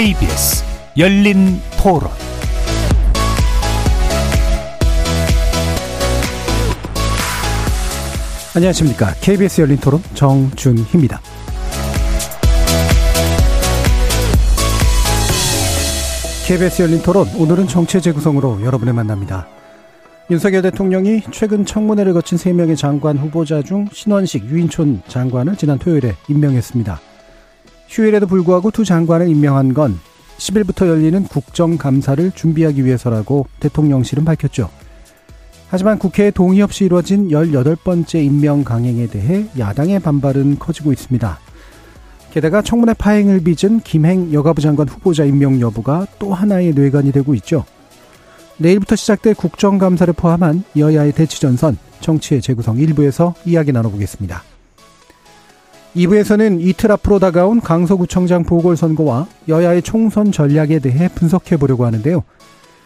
KBS 열린 토론 안녕하십니까. KBS 열린 토론 정준희입니다. KBS 열린 토론 오늘은 정체 재구성으로 여러분을 만납니다. 윤석열 대통령이 최근 청문회를 거친 3명의 장관 후보자 중 신원식, 유인촌 장관을 지난 토요일에 임명했습니다. 휴일에도 불구하고 두 장관을 임명한 건 10일부터 열리는 국정감사를 준비하기 위해서라고 대통령실은 밝혔죠. 하지만 국회의 동의 없이 이루어진 18번째 임명 강행에 대해 야당의 반발은 커지고 있습니다. 게다가 청문회 파행을 빚은 김행 여가부 장관 후보자 임명 여부가 또 하나의 뇌관이 되고 있죠. 내일부터 시작될 국정감사를 포함한 여야의 대치전선 정치의 재구성 일부에서 이야기 나눠보겠습니다. 2부에서는 이틀 앞으로 다가온 강서구청장 보궐선거와 여야의 총선 전략에 대해 분석해 보려고 하는데요.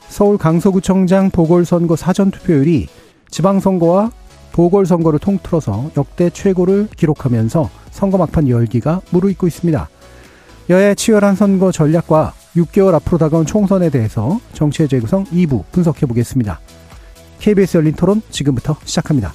서울 강서구청장 보궐선거 사전투표율이 지방선거와 보궐선거를 통틀어서 역대 최고를 기록하면서 선거 막판 열기가 무르익고 있습니다. 여야의 치열한 선거 전략과 6개월 앞으로 다가온 총선에 대해서 정치의 재구성 2부 분석해 보겠습니다. KBS 열린 토론 지금부터 시작합니다.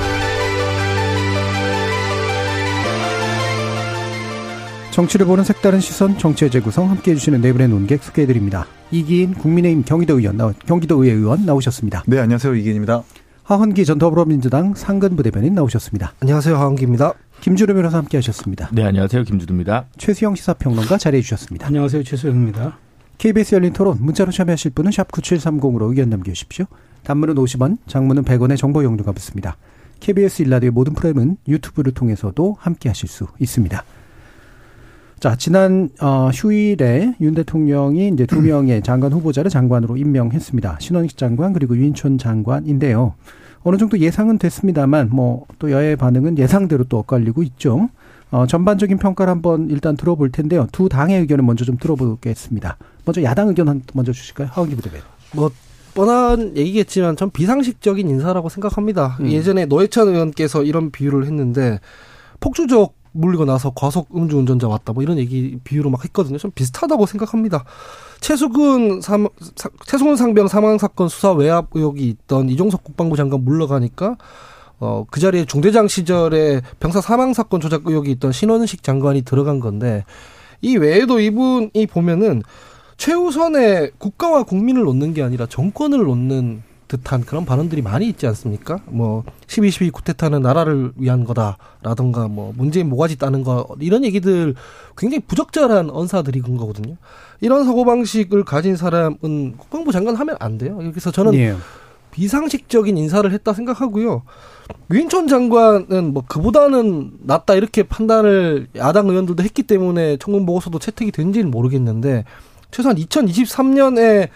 정치를 보는 색다른 시선, 정치의 재구성 함께해 주시는 네 분의 논객 소개해드립니다. 이기인 국민의힘 경기도 의원, 경기도의회 의원 나오셨습니다. 네, 안녕하세요. 이기인입니다. 하헌기 전 더불어민주당 상근부 대변인 나오셨습니다. 안녕하세요. 하헌기입니다. 김주루 변호사 함께 하셨습니다. 네, 안녕하세요. 김주루입니다. 최수영 시사평론가 자리해 주셨습니다. 안녕하세요. 최수영입니다. KBS 열린 토론 문자로 참여하실 분은 샵 9730으로 의견 남겨주십시오. 단문은 50원, 장문은 100원의 정보 용도가 붙습니다. KBS 일라디오 모든 프로그램은 유튜브를 통해서도 함께 하실 수 있습니다. 자, 지난 어, 휴일에 윤 대통령이 이제 두 명의 장관 후보자를 장관으로 임명했습니다. 신원식 장관 그리고 유인촌 장관인데요. 어느 정도 예상은 됐습니다만 뭐 또 여야의 반응은 예상대로 또 엇갈리고 있죠. 어, 전반적인 평가를 한번 일단 들어볼 텐데요. 두 당의 의견을 먼저 좀 들어보겠습니다. 먼저 야당 의견 한 먼저 주실까요? 하원기 부대변인. 뭐 뻔한 얘기겠지만 전 비상식적인 인사라고 생각합니다. 음. 예전에 노회찬 의원께서 이런 비유를 했는데 폭주적 물리고 나서 과속 음주운전자 왔다 뭐 이런 얘기 비유로 막 했거든요. 좀 비슷하다고 생각합니다. 최수근 삼, 최수근 상병 사망 사건 수사 외압 의혹이 있던 이종석 국방부 장관 물러가니까 어, 그 자리에 중대장 시절에 병사 사망 사건 조작 의혹이 있던 신원식 장관이 들어간 건데 이 외에도 이분이 보면은 최우선의 국가와 국민을 놓는 게 아니라 정권을 놓는 듯한 그런 발언들이 많이 있지 않습니까? 뭐 12.12 쿠데타는 나라를 위한 거다라던가 뭐 문재인 모가지 따는 거 이런 얘기들 굉장히 부적절한 언사들이 건 거거든요. 이런 사고 방식을 가진 사람은 국방부 장관 하면 안 돼요. 그래서 저는 예. 비상식적인 인사를 했다 생각하고요. 유인촌 장관은 뭐 그보다는 낫다 이렇게 판단을 야당 의원들도 했기 때문에 청문 보고서도 채택이 된지는 모르겠는데 최소한 2023년에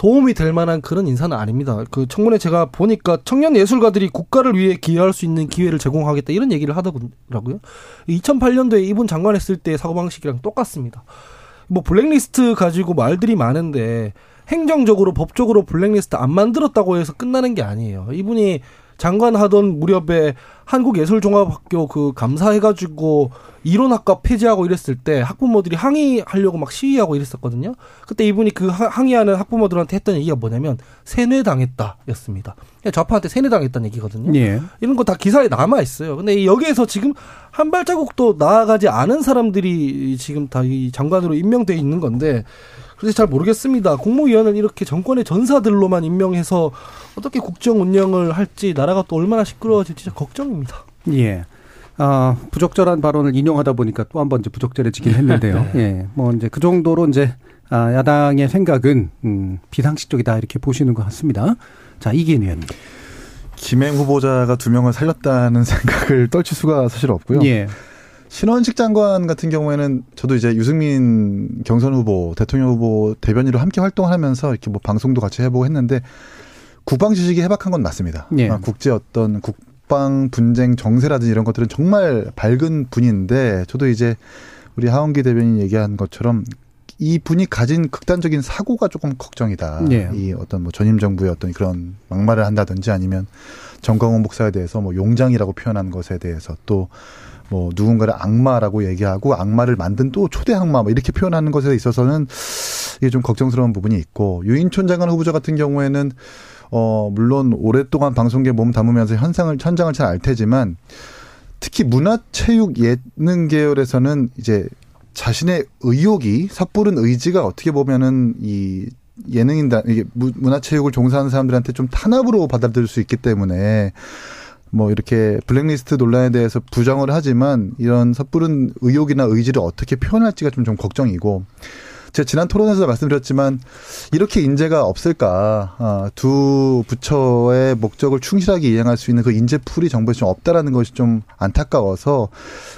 도움이 될 만한 그런 인사는 아닙니다. 그 청문회 제가 보니까 청년 예술가들이 국가를 위해 기여할 수 있는 기회를 제공하겠다 이런 얘기를 하더라고요. 2008년도에 이분 장관했을 때 사고방식이랑 똑같습니다. 뭐 블랙리스트 가지고 말들이 많은데 행정적으로 법적으로 블랙리스트 안 만들었다고 해서 끝나는 게 아니에요. 이분이 장관 하던 무렵에 한국예술종합학교 그 감사해가지고 이론학과 폐지하고 이랬을 때 학부모들이 항의하려고 막 시위하고 이랬었거든요. 그때 이분이 그 항의하는 학부모들한테 했던 얘기가 뭐냐면 세뇌당했다였습니다. 좌파한테 세뇌당했다는 얘기거든요. 예. 이런 거 다 기사에 남아 있어요. 근데 여기에서 지금 한 발자국도 나아가지 않은 사람들이 지금 다 이 장관으로 임명돼 있는 건데 그래서 잘 모르겠습니다. 국무위원은 이렇게 정권의 전사들로만 임명해서 어떻게 국정 운영을 할지 나라가 또 얼마나 시끄러워질지 걱정입니다. 예. 아, 부적절한 발언을 인용하다 보니까 또 한 번 이제 부적절해지긴 했는데요. 네. 예. 뭐 이제 그 정도로 이제 아, 야당의 생각은 음, 비상식적이다 이렇게 보시는 것 같습니다. 자, 이기인 의원님. 김행 후보자가 두 명을 살렸다는 생각을 떨칠 수가 사실 없고요. 예. 신원식 장관 같은 경우에는 저도 이제 유승민 경선 후보, 대통령 후보 대변인으로 함께 활동하면서 이렇게 뭐 방송도 같이 해보고 했는데 국방 지식이 해박한 건 맞습니다. 예. 아, 국제 어떤 국 국방 분쟁 정세라든지 이런 것들은 정말 밝은 분인데 저도 이제 우리 하원기 대변인 얘기한 것처럼 이 분이 가진 극단적인 사고가 조금 걱정이다. 네. 이 어떤 뭐 전임 정부의 어떤 그런 막말을 한다든지 아니면 정광훈 목사에 대해서 뭐 용장이라고 표현한 것에 대해서 또 뭐 누군가를 악마라고 얘기하고 악마를 만든 또 초대 악마 뭐 이렇게 표현하는 것에 있어서는 이게 좀 걱정스러운 부분이 있고 유인촌 장관 후보자 같은 경우에는 어 물론 오랫동안 방송계 몸 담으면서 현상을 현장을 잘 알 테지만 특히 문화체육 예능 계열에서는 이제 자신의 의욕이 섣부른 의지가 어떻게 보면은 이 예능인다 이게 문화체육을 종사하는 사람들한테 좀 탄압으로 받아들일 수 있기 때문에 뭐 이렇게 블랙리스트 논란에 대해서 부정을 하지만 이런 섣부른 의욕이나 의지를 어떻게 표현할지가 좀 좀 걱정이고 제가 지난 토론에서 말씀드렸지만 이렇게 인재가 없을까 아, 두 부처의 목적을 충실하게 이행할 수 있는 그 인재 풀이 정부에 좀 없다라는 것이 좀 안타까워서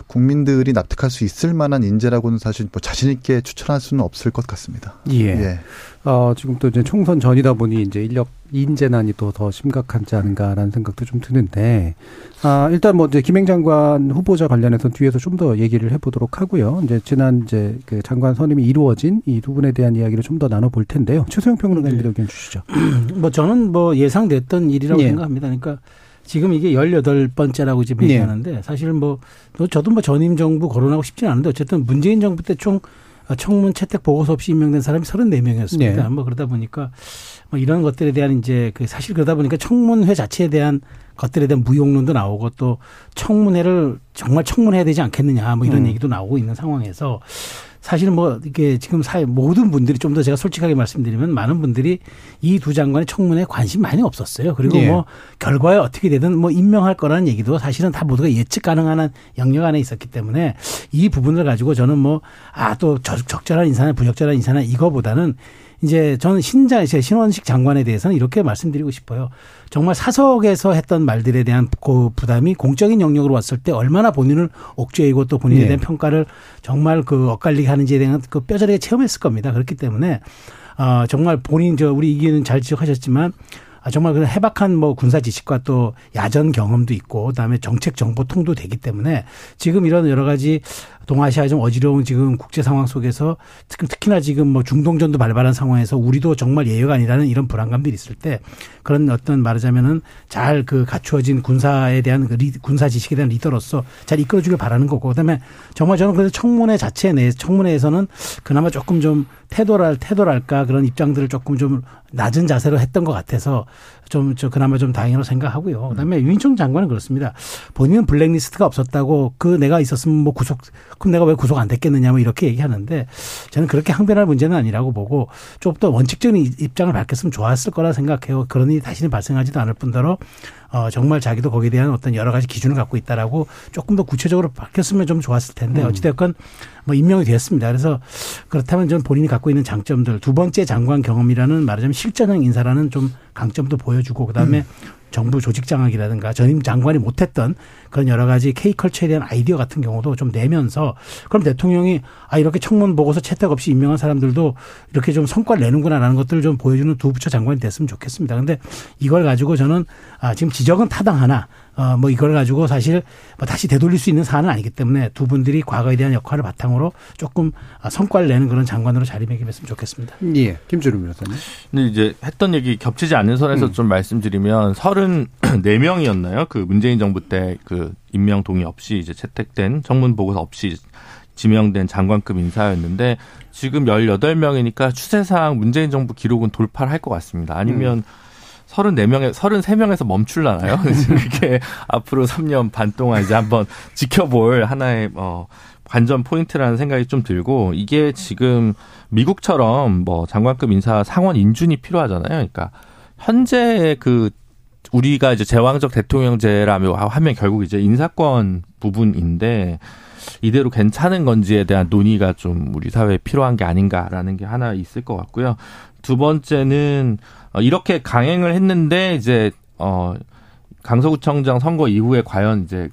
국민들이 납득할 수 있을 만한 인재라고는 사실 뭐 자신 있게 추천할 수는 없을 것 같습니다. 예. 예. 어, 지금 또 이제 총선 전이다 보니 이제 인력 인재난이 또 더 심각하지 않은가라는 생각도 좀 드는데, 아, 일단 뭐 이제 김행 장관 후보자 관련해서 뒤에서 좀 더 얘기를 해보도록 하고요. 이제 지난 이제 그 장관 선임이 이루어진 이 두 분에 대한 이야기를 좀 더 나눠볼 텐데요. 최소영 평론가님 네. 의견 주시죠. 뭐 저는 뭐 예상됐던 일이라고 네. 생각합니다. 그러니까 지금 이게 열여덟 번째라고 지금 네. 얘기하는데 네. 사실 뭐 저도 뭐 전임 정부 거론하고 싶지는 않은데 어쨌든 문재인 정부 때총 청문 채택 보고서 없이 임명된 사람이 34명이었습니다. 네. 뭐 그러다 보니까 뭐 이런 것들에 대한 이제 그 사실 그러다 보니까 청문회 자체에 대한 것들에 대한 무용론도 나오고 또 청문회를 정말 청문해야 되지 않겠느냐 뭐 이런 음. 얘기도 나오고 있는 상황에서 사실은 뭐 이게 지금 사회 모든 분들이 좀 더 제가 솔직하게 말씀드리면 많은 분들이 이 두 장관의 청문회에 관심 많이 없었어요. 그리고 예. 뭐 결과에 어떻게 되든 뭐 임명할 거라는 얘기도 사실은 다 모두가 예측 가능한 영역 안에 있었기 때문에 이 부분을 가지고 저는 뭐 아 또 적절한 인사나 부적절한 인사나 이거보다는 이제 저는 신자 신원식 장관에 대해서는 이렇게 말씀드리고 싶어요. 정말 사석에서 했던 말들에 대한 그 부담이 공적인 영역으로 왔을 때 얼마나 본인을 옥죄이고 또 본인에 대한 네. 평가를 정말 그 엇갈리게 하는지에 대한 그 뼈저리게 체험했을 겁니다. 그렇기 때문에 어 정말 본인 저 우리 이기는 잘 지적하셨지만 아, 정말 그런 해박한 뭐 군사 지식과 또 야전 경험도 있고 그다음에 정책 정보 통도 되기 때문에 지금 이런 여러 가지 동아시아 좀 어지러운 지금 국제 상황 속에서 특히나 지금 뭐 중동전도 발발한 상황에서 우리도 정말 예외가 아니라는 이런 불안감들이 있을 때 그런 어떤 말하자면은 잘 그 갖추어진 군사에 대한 그 리, 군사 지식에 대한 리더로서 잘 이끌어주길 바라는 거고 그다음에 정말 저는 그래서 청문회 자체 내 청문회에서는 그나마 조금 좀 태도랄 태도랄까 그런 입장들을 조금 좀 낮은 자세로 했던 것 같아서 좀, 저, 그나마 좀 다행이라고 생각하고요. 그 다음에 유인총 장관은 그렇습니다. 본인은 블랙리스트가 없었다고 그 내가 있었으면 뭐 구속, 그럼 내가 왜 구속 안 됐겠느냐 뭐 이렇게 얘기하는데 저는 그렇게 항변할 문제는 아니라고 보고 좀 더 원칙적인 입장을 밝혔으면 좋았을 거라 생각해요. 일이 다시는 발생하지도 않을 뿐더러 어, 정말 자기도 거기에 대한 어떤 여러 가지 기준을 갖고 있다라고 조금 더 구체적으로 밝혔으면 좀 좋았을 텐데 음. 어찌됐건 뭐 임명이 되었습니다. 그래서 그렇다면 저는 본인이 갖고 있는 장점들 두 번째 장관 경험이라는 말하자면 실전형 인사라는 좀 강점도 보여주고 그다음에 음. 정부 조직 장악이라든가 전임 장관이 못했던 그런 여러 가지 K컬처에 대한 아이디어 같은 경우도 좀 내면서 그럼 대통령이 아 이렇게 청문 보고서 채택 없이 임명한 사람들도 이렇게 좀 성과를 내는구나라는 것들을 좀 보여주는 두 부처 장관이 됐으면 좋겠습니다. 근데 이걸 가지고 저는 아 지금 지적은 타당하나 어, 뭐 이걸 가지고 사실 뭐 다시 되돌릴 수 있는 사안은 아니기 때문에 두 분들이 과거에 대한 역할을 바탕으로 조금 아, 성과를 내는 그런 장관으로 자리매김했으면 좋겠습니다. 예. 김주름 변호사님. 근데 이제 했던 얘기 겹치지 않는 선에서 음. 좀 말씀드리면 34명이었나요? 그 문재인 정부 때 그 임명 동의 없이 이제 채택된 청문 보고서 없이 지명된 장관급 인사였는데 지금 18명이니까 추세상 문재인 정부 기록은 돌파를 할것 같습니다. 아니면 음. 34명에 33명에서 멈출라나요? 그게 앞으로 3년 반 동안 이제 한번 지켜볼 하나의 어 관전 포인트라는 생각이 좀 들고 이게 지금 미국처럼 뭐 장관급 인사 상원 인준이 필요하잖아요. 그러니까 현재 그 우리가 이제 제왕적 대통령제라며 하면 결국 이제 인사권 부분인데 이대로 괜찮은 건지에 대한 논의가 좀 우리 사회에 필요한 게 아닌가라는 게 하나 있을 것 같고요. 두 번째는 어, 이렇게 강행을 했는데 이제 어 강서구청장 선거 이후에 과연 이제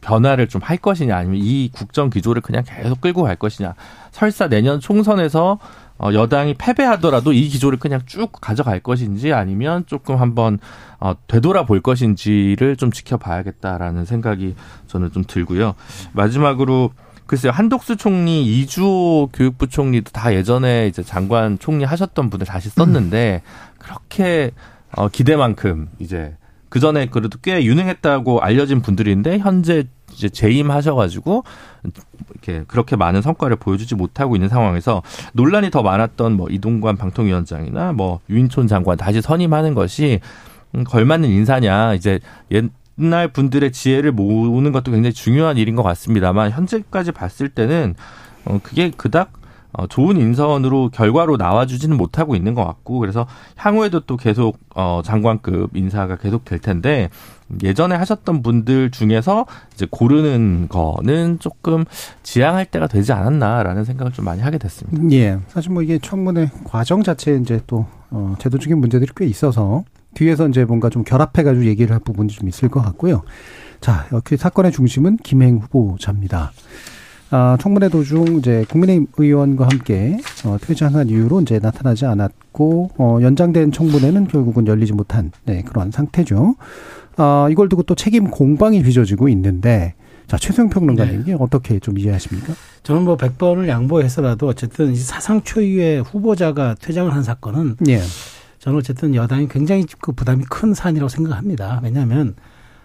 변화를 좀 할 것이냐 아니면 이 국정 기조를 그냥 계속 끌고 갈 것이냐 설사 내년 총선에서 어, 여당이 패배하더라도 이 기조를 그냥 쭉 가져갈 것인지 아니면 조금 한번 어, 되돌아 볼 것인지를 좀 지켜봐야겠다라는 생각이 저는 좀 들고요. 마지막으로 글쎄요 한독수 총리, 이주호 교육부 총리도 다 예전에 이제 장관 총리 하셨던 분을 다시 썼는데 음. 그렇게 어, 기대만큼 이제 그 전에 그래도 꽤 유능했다고 알려진 분들인데 현재 이제 재임하셔가지고 이렇게 그렇게 많은 성과를 보여주지 못하고 있는 상황에서 논란이 더 많았던 뭐 이동관 방통위원장이나 뭐 유인촌 장관 다시 선임하는 것이 음, 걸맞는 인사냐. 이제 옛날 분들의 지혜를 모으는 것도 굉장히 중요한 일인 것 같습니다만 현재까지 봤을 때는 어 그게 그닥 어, 좋은 인선으로 결과로 나와주지는 못하고 있는 것 같고 그래서 향후에도 또 계속 어, 장관급 인사가 계속 될 텐데 예전에 하셨던 분들 중에서 이제 고르는 거는 조금 지양할 때가 되지 않았나라는 생각을 좀 많이 하게 됐습니다. 예, 사실 뭐 이게 청문회 과정 자체에 이제 또 어, 제도적인 문제들이 꽤 있어서 뒤에서 이제 뭔가 좀 결합해가지고 얘기를 할 부분이 좀 있을 것 같고요. 자, 여기 사건의 중심은 김행 후보자입니다. 아, 청문회 도중 이제 국민의힘 의원과 함께 어, 퇴장한 이유로 이제 나타나지 않았고 어, 연장된 청문회는 결국은 열리지 못한 네, 그러한 상태죠. 아, 이걸 두고 또 책임 공방이 빚어지고 있는데 자, 최수영 평론가님 네. 어떻게 좀 이해하십니까? 저는 뭐 100번을 양보해서라도 어쨌든 사상 초유의 후보자가 퇴장을 한 사건은 예. 저는 어쨌든 여당이 굉장히 그 부담이 큰 사안이라고 생각합니다. 왜냐하면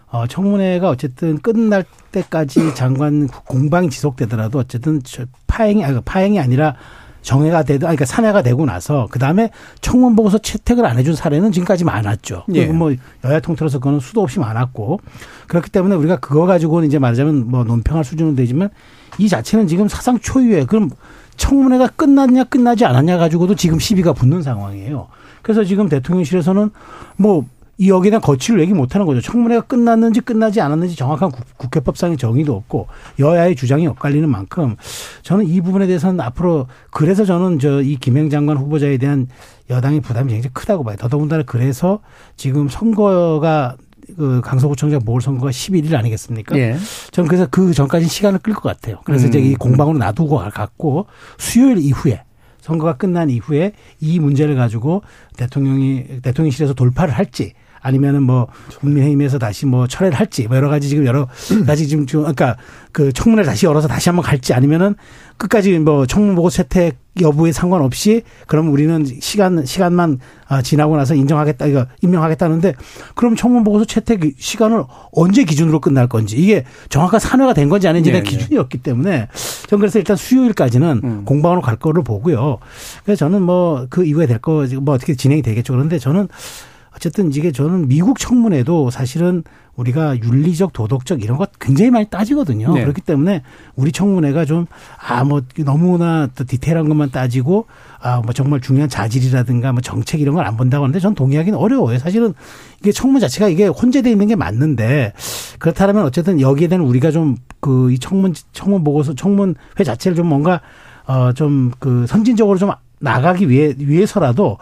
어, 청문회가 어쨌든 끝날 때까지 장관 공방이 지속되더라도 어쨌든 파행이, 아니, 파행이 아니라 정해가 되도, 아니, 그러니까 산해가 되고 나서 그 다음에 청문 보고서 채택을 안 해준 사례는 지금까지 많았죠. 예. 그리고 뭐 여야 통틀어서 그거는 수도 없이 많았고 그렇기 때문에 우리가 그거 가지고는 이제 말하자면 뭐 논평할 수준은 되지만 이 자체는 지금 사상 초유의 그럼 청문회가 끝났냐 끝나지 않았냐 가지고도 지금 시비가 붙는 상황이에요. 그래서 지금 대통령실에서는 뭐 이 여기에 대한 거취를 얘기 못하는 거죠. 청문회가 끝났는지 끝나지 않았는지 정확한 국회법상의 정의도 없고 여야의 주장이 엇갈리는 만큼 저는 이 부분에 대해서는 앞으로 그래서 저는 저 이 김행 장관 후보자에 대한 여당의 부담이 굉장히 크다고 봐요. 더더군다나 그래서 지금 선거가 그 강서구청장 보궐선거가 11일 아니겠습니까? 예. 저는 그래서 그 전까지 시간을 끌 것 같아요. 그래서 음. 이제 이 공방으로 놔두고 갔고 수요일 이후에 선거가 끝난 이후에 이 문제를 가지고 대통령이 대통령실에서 돌파를 할지 아니면은 뭐 국민의힘에서 다시 뭐 철회를 할지 뭐 여러 가지 지금 여러 가지 지금 좀 그러니까 그 청문회 다시 열어서 다시 한번 갈지 아니면은 끝까지 뭐 청문 보고 채택 여부에 상관없이 그럼 우리는 시간 시간만 아, 지나고 나서 인정하겠다 이거 임명하겠다는데 그럼 청문 보고서 채택 시간을 언제 기준으로 끝날 건지 이게 정확한 산회가 된 건지 아닌지가 네, 네. 기준이 없기 때문에 전 그래서 일단 수요일까지는 음. 공방으로 갈 거를 보고요. 그래서 저는 뭐 그 이후에 될 거 뭐 어떻게 진행이 되겠죠. 그런데 저는 어쨌든 이게 저는 미국 청문회도 사실은 우리가 윤리적, 도덕적 이런 것 굉장히 많이 따지거든요. 네. 그렇기 때문에 우리 청문회가 좀, 아, 뭐, 너무나 또 디테일한 것만 따지고, 아, 뭐 정말 중요한 자질이라든가 뭐 정책 이런 걸 안 본다고 하는데 전 동의하기는 어려워요. 사실은 이게 청문 자체가 이게 혼재되어 있는 게 맞는데 그렇다면 어쨌든 여기에 대한 우리가 좀 그 이 청문, 청문 보고서 청문회 자체를 좀 뭔가 어, 좀 그 선진적으로 좀 나가기 위해, 위해서라도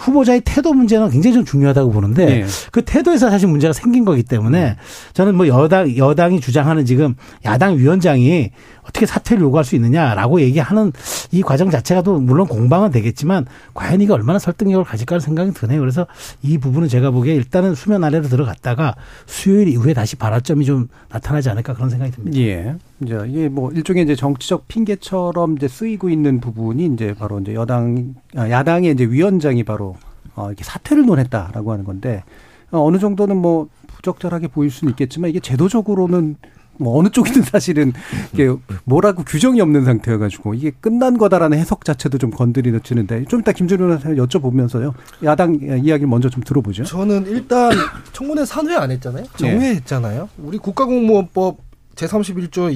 후보자의 태도 문제는 굉장히 좀 중요하다고 보는데 네. 그 태도에서 사실 문제가 생긴 거기 때문에 저는 뭐 여당 여당이 주장하는 지금 야당 위원장이 어떻게 사퇴를 요구할 수 있느냐라고 얘기하는 이 과정 자체가 또 물론 공방은 되겠지만 과연 이게 얼마나 설득력을 가질까 하는 생각이 드네요. 그래서 이 부분은 제가 보기에 일단은 수면 아래로 들어갔다가 수요일 이후에 다시 발화점이 좀 나타나지 않을까 그런 생각이 듭니다. 예. 이제 이게 뭐 일종의 이제 정치적 핑계처럼 이제 쓰이고 있는 부분이 이제 바로 이제 여당 아, 야당의 이제 위원장이 바로 어 이렇게 사퇴를 논했다라고 하는 건데 어, 어느 정도는 뭐 부적절하게 보일 수는 있겠지만 이게 제도적으로는 뭐 어느 쪽이든 사실은 이게 뭐라고 규정이 없는 상태여가지고 이게 끝난 거다라는 해석 자체도 좀 건드리 놓치는데 좀 이따 김준호 변호사 여쭤보면서요 야당 이야기를 먼저 좀 들어보죠. 저는 일단 청문회 산회 안 했잖아요. 정회 했잖아요. 네. 우리 국가공무원법 제31조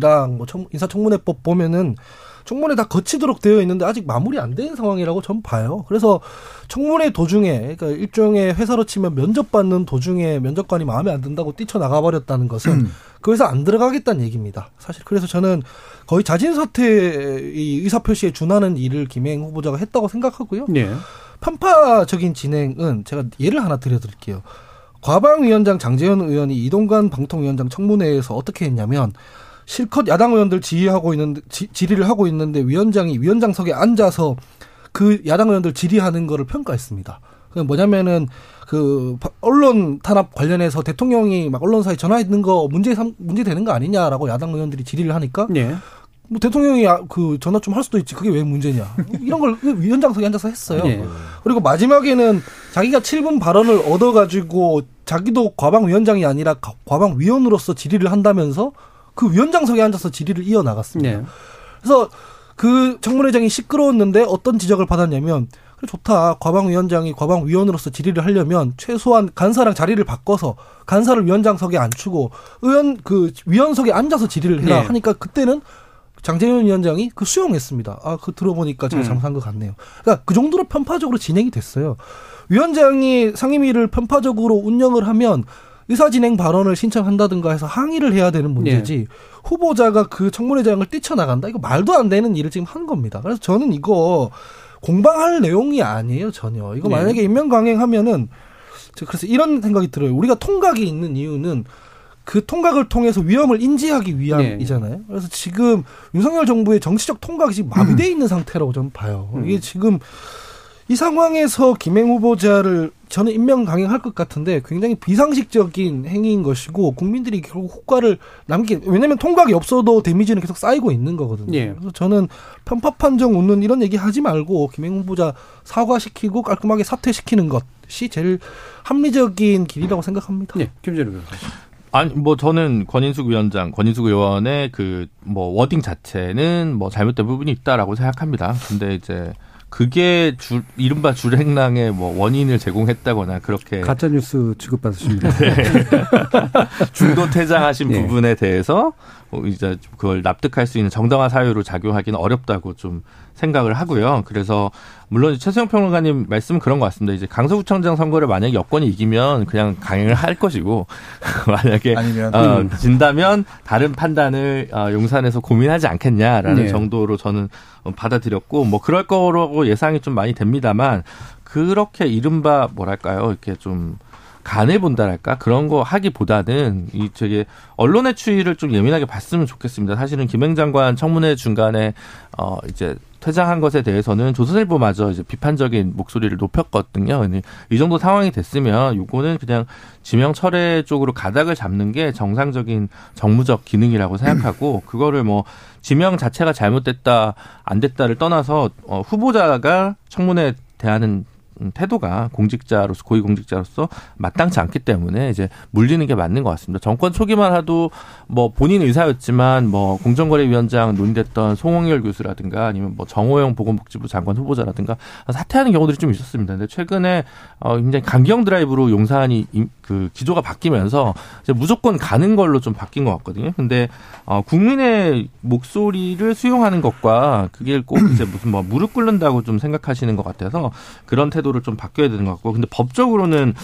2랑 뭐 인사청문회법 보면은 청문회 다 거치도록 되어 있는데 아직 마무리 안 된 상황이라고 전 봐요. 그래서 청문회 도중에 그러니까 일종의 회사로 치면 면접받는 도중에 면접관이 마음에 안 든다고 뛰쳐나가 버렸다는 것은 음. 그 회사 안 들어가겠다는 얘기입니다. 사실 그래서 저는 거의 자진 사퇴 이 의사 표시에 준하는 일을 김행 후보자가 했다고 생각하고요. 네. 편파적인 진행은 제가 예를 하나 드려드릴게요. 과방위원장 장재현 의원이 이동관 방통위원장 청문회에서 어떻게 했냐면 실컷 야당 의원들 지휘하고 있는데 지, 질의를 하고 있는데 위원장이 위원장석에 앉아서 그 야당 의원들 질의하는 거를 평가했습니다. 그 뭐냐면은 그 언론 탄압 관련해서 대통령이 막 언론사에 전화했는 거 문제 삼 문제 되는 거 아니냐라고 야당 의원들이 질의를 하니까 네. 뭐 대통령이 아, 그 전화 좀 할 수도 있지 그게 왜 문제냐 이런 걸 위원장석에 앉아서 했어요. 네. 그리고 마지막에는 자기가 7분 발언을 얻어가지고 자기도 과방 위원장이 아니라 과방 위원으로서 질의를 한다면서 그 위원장석에 앉아서 질의를 이어 나갔습니다. 네. 그래서 그 청문회장이 시끄러웠는데 어떤 지적을 받았냐면 좋다. 과방위원장이 과방위원으로서 질의를 하려면 최소한 간사랑 자리를 바꿔서 간사를 위원장석에 앉추고 의원 그 위원석에 앉아서 질의를 해라 네. 하니까 그때는 장재현 위원장이 그 수용했습니다. 아, 그 들어보니까 제가 음. 잘못한 것 같네요. 그러니까 그 정도로 편파적으로 진행이 됐어요. 위원장이 상임위를 편파적으로 운영을 하면 의사진행 발언을 신청한다든가 해서 항의를 해야 되는 문제지 네. 후보자가 그 청문회장을 뛰쳐나간다 이거 말도 안 되는 일을 지금 한 겁니다. 그래서 저는 이거 공방할 내용이 아니에요 전혀. 이거 네. 만약에 임명 강행하면은 그래서 이런 생각이 들어요. 우리가 통각이 있는 이유는 그 통각을 통해서 위험을 인지하기 위함이잖아요. 네. 그래서 지금 윤석열 정부의 정치적 통각이 지금 마비돼 음. 있는 상태라고 저는 봐요. 음. 이게 지금 이 상황에서 김행 후보자를 저는 임명 강행할 것 같은데 굉장히 비상식적인 행위인 것이고 국민들이 결국 효과를 남기 왜냐하면 통각이 없어도 데미지는 계속 쌓이고 있는 거거든요. 예. 그래서 저는 편파 판정 웃는 이런 얘기 하지 말고 김행 후보자 사과시키고 깔끔하게 사퇴시키는 것이 제일 합리적인 길이라고 생각합니다. 네, 김재룡 아니 뭐 저는 권인숙 위원장, 권인숙 의원의 그 뭐 워딩 자체는 뭐 잘못된 부분이 있다라고 생각합니다. 근데 이제 그게 주, 이른바 줄행랑의 뭐 원인을 제공했다거나 그렇게 가짜 뉴스 취급받으십니다. 네. 중도 퇴장하신 네. 부분에 대해서 뭐 이제 그걸 납득할 수 있는 정당한 사유로 작용하기는 어렵다고 좀 생각을 하고요. 그래서 물론 최수영 평론가님 말씀은 그런 것 같습니다. 이제 강서구청장 선거를 만약에 여권이 이기면 그냥 강행을 할 것이고 만약에 아니면 어, 음. 진다면 다른 판단을 어, 용산에서 고민하지 않겠냐라는 네. 정도로 저는 받아들였고 뭐 그럴 거라고 예상이 좀 많이 됩니다만 그렇게 이른바 뭐랄까요 이렇게 좀 간해 본다랄까 그런 거 하기보다는 이 저게 언론의 추이를 좀 예민하게 봤으면 좋겠습니다. 사실은 김행 장관 청문회 중간에 어 이제 퇴장한 것에 대해서는 조선일보마저 이제 비판적인 목소리를 높였거든요. 이 정도 상황이 됐으면 요거는 그냥 지명 철회 쪽으로 가닥을 잡는 게 정상적인 정무적 기능이라고 생각하고 그거를 뭐 지명 자체가 잘못됐다 안 됐다를 떠나서 어 후보자가 청문회 대하는 음, 태도가 공직자로서 고위공직자로서 마땅치 않기 때문에 이제 물리는 게 맞는 것 같습니다. 정권 초기만 하도 뭐 본인 의사였지만 뭐 공정거래위원장 논의됐던 송홍열 교수라든가 아니면 뭐 정호영 보건복지부 장관 후보자라든가 사퇴하는 경우들이 좀 있었습니다. 근데 최근에 어 굉장히 강경 드라이브로 용산이 그 기조가 바뀌면서 이제 무조건 가는 걸로 좀 바뀐 것 같거든요. 근데 어 국민의 목소리를 수용하는 것과 그게 꼭 이제 무슨 뭐 무릎 꿇는다고 좀 생각하시는 것 같아서 그런 태도 를 좀 바뀌어야 되는 것 같고 근데 법적으로는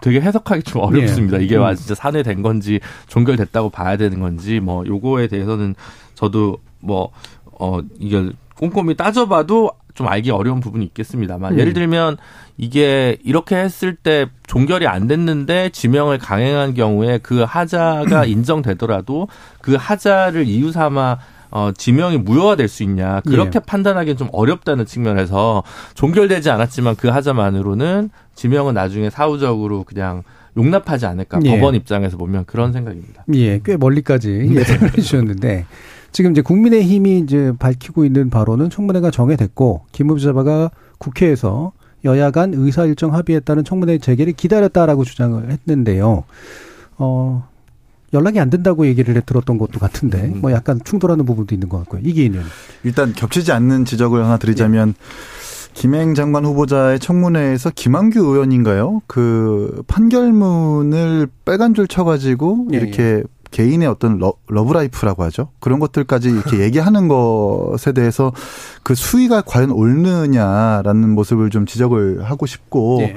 되게 해석하기 좀 어렵습니다. 네. 이게 와 진짜 산회된 건지 종결됐다고 봐야 되는 건지 뭐 요거에 대해서는 저도 뭐어 이게 꼼꼼히 따져봐도 좀 알기 어려운 부분이 있겠습니다만 음. 예를 들면 이게 이렇게 했을 때 종결이 안 됐는데 지명을 강행한 경우에 그 하자가 인정되더라도 그 하자를 이유 삼아 어, 지명이 무효화될 수 있냐 그렇게 예. 판단하기는 좀 어렵다는 측면에서 종결되지 않았지만 그 하자만으로는 지명은 나중에 사후적으로 그냥 용납하지 않을까 예. 법원 입장에서 보면 그런 생각입니다. 예, 꽤 멀리까지 네. 예상을 해주셨는데 지금 이제 국민의힘이 이제 밝히고 있는 바로는 청문회가 정해됐고 김부자가 국회에서 여야 간 의사 일정 합의에 따른 청문회 재개를 기다렸다라고 주장을 했는데요. 어, 연락이 안 된다고 얘기를 들었던 것도 같은데 음. 뭐 약간 충돌하는 부분도 있는 것 같고요. 이기인은 일단 겹치지 않는 지적을 하나 드리자면 네. 김행 장관 후보자의 청문회에서 김한규 의원인가요? 그 판결문을 빨간 줄 쳐가지고 네. 이렇게 개인의 어떤 러, love life라고 하죠. 그런 것들까지 이렇게 얘기하는 것에 대해서 그 수위가 과연 옳느냐라는 모습을 좀 지적을 하고 싶고 네.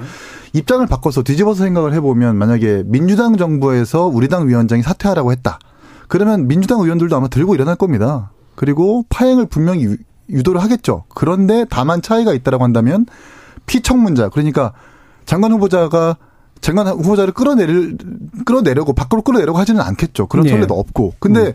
입장을 바꿔서 뒤집어서 생각을 해보면 만약에 민주당 정부에서 우리 당 위원장이 사퇴하라고 했다. 그러면 민주당 의원들도 아마 들고 일어날 겁니다. 그리고 파행을 분명히 유도를 하겠죠. 그런데 다만 차이가 있다라고 한다면 피청문자 그러니까 장관 후보자가 장관 후보자를 끌어내릴 끌어내려고 밖으로 끌어내려고 하지는 않겠죠. 그런 네. 선례도 없고. 근데 음.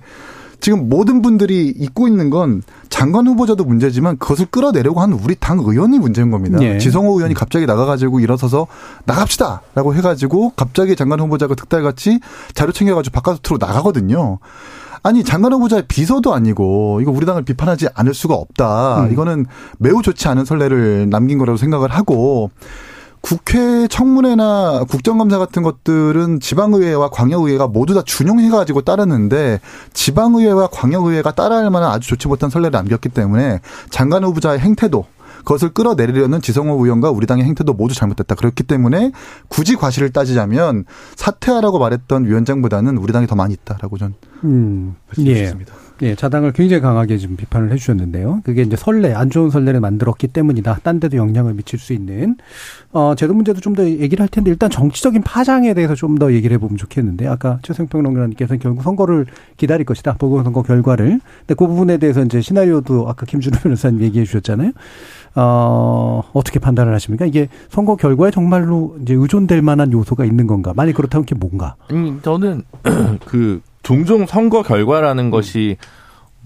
지금 모든 분들이 잊고 있는 건 장관 후보자도 문제지만 그것을 끌어내려고 하는 우리 당 의원이 문제인 겁니다. 예. 지성호 의원이 갑자기 나가가지고 일어서서 나갑시다라고 해가지고 갑자기 장관 후보자가 득달같이 자료 챙겨가지고 바깥으로 나가거든요. 아니 장관 후보자의 비서도 아니고 이거 우리 당을 비판하지 않을 수가 없다. 음. 이거는 매우 좋지 않은 선례를 남긴 거라고 생각을 하고 국회 청문회나 국정감사 같은 것들은 지방의회와 광역의회가 모두 다 준용해가지고 따르는데 지방의회와 광역의회가 따라할 만한 아주 좋지 못한 선례를 남겼기 때문에 장관 후보자의 행태도 그것을 끌어내리려는 지성호 의원과 우리 당의 행태도 모두 잘못됐다. 그렇기 때문에 굳이 과실을 따지자면 사퇴하라고 말했던 위원장보다는 우리 당이 더 많이 있다라고 전 음, 말씀드렸습니다. 예. 예, 자당을 굉장히 강하게 지금 비판을 해주셨는데요. 그게 이제 선례, 안 좋은 선례를 만들었기 때문이다. 딴 데도 영향을 미칠 수 있는. 어, 제도 문제도 좀 더 얘기를 할 텐데, 일단 정치적인 파장에 대해서 좀 더 얘기를 해보면 좋겠는데, 아까 최승평론가님께서는 결국 선거를 기다릴 것이다. 보궐선거 결과를. 근데 그 부분에 대해서 이제 시나리오도 아까 김준호 변호사님 얘기해 주셨잖아요. 어, 어떻게 판단을 하십니까? 이게 선거 결과에 정말로 이제 의존될 만한 요소가 있는 건가? 만약 그렇다면 그게 뭔가? 음, 저는 그 종종 선거 결과라는 음. 것이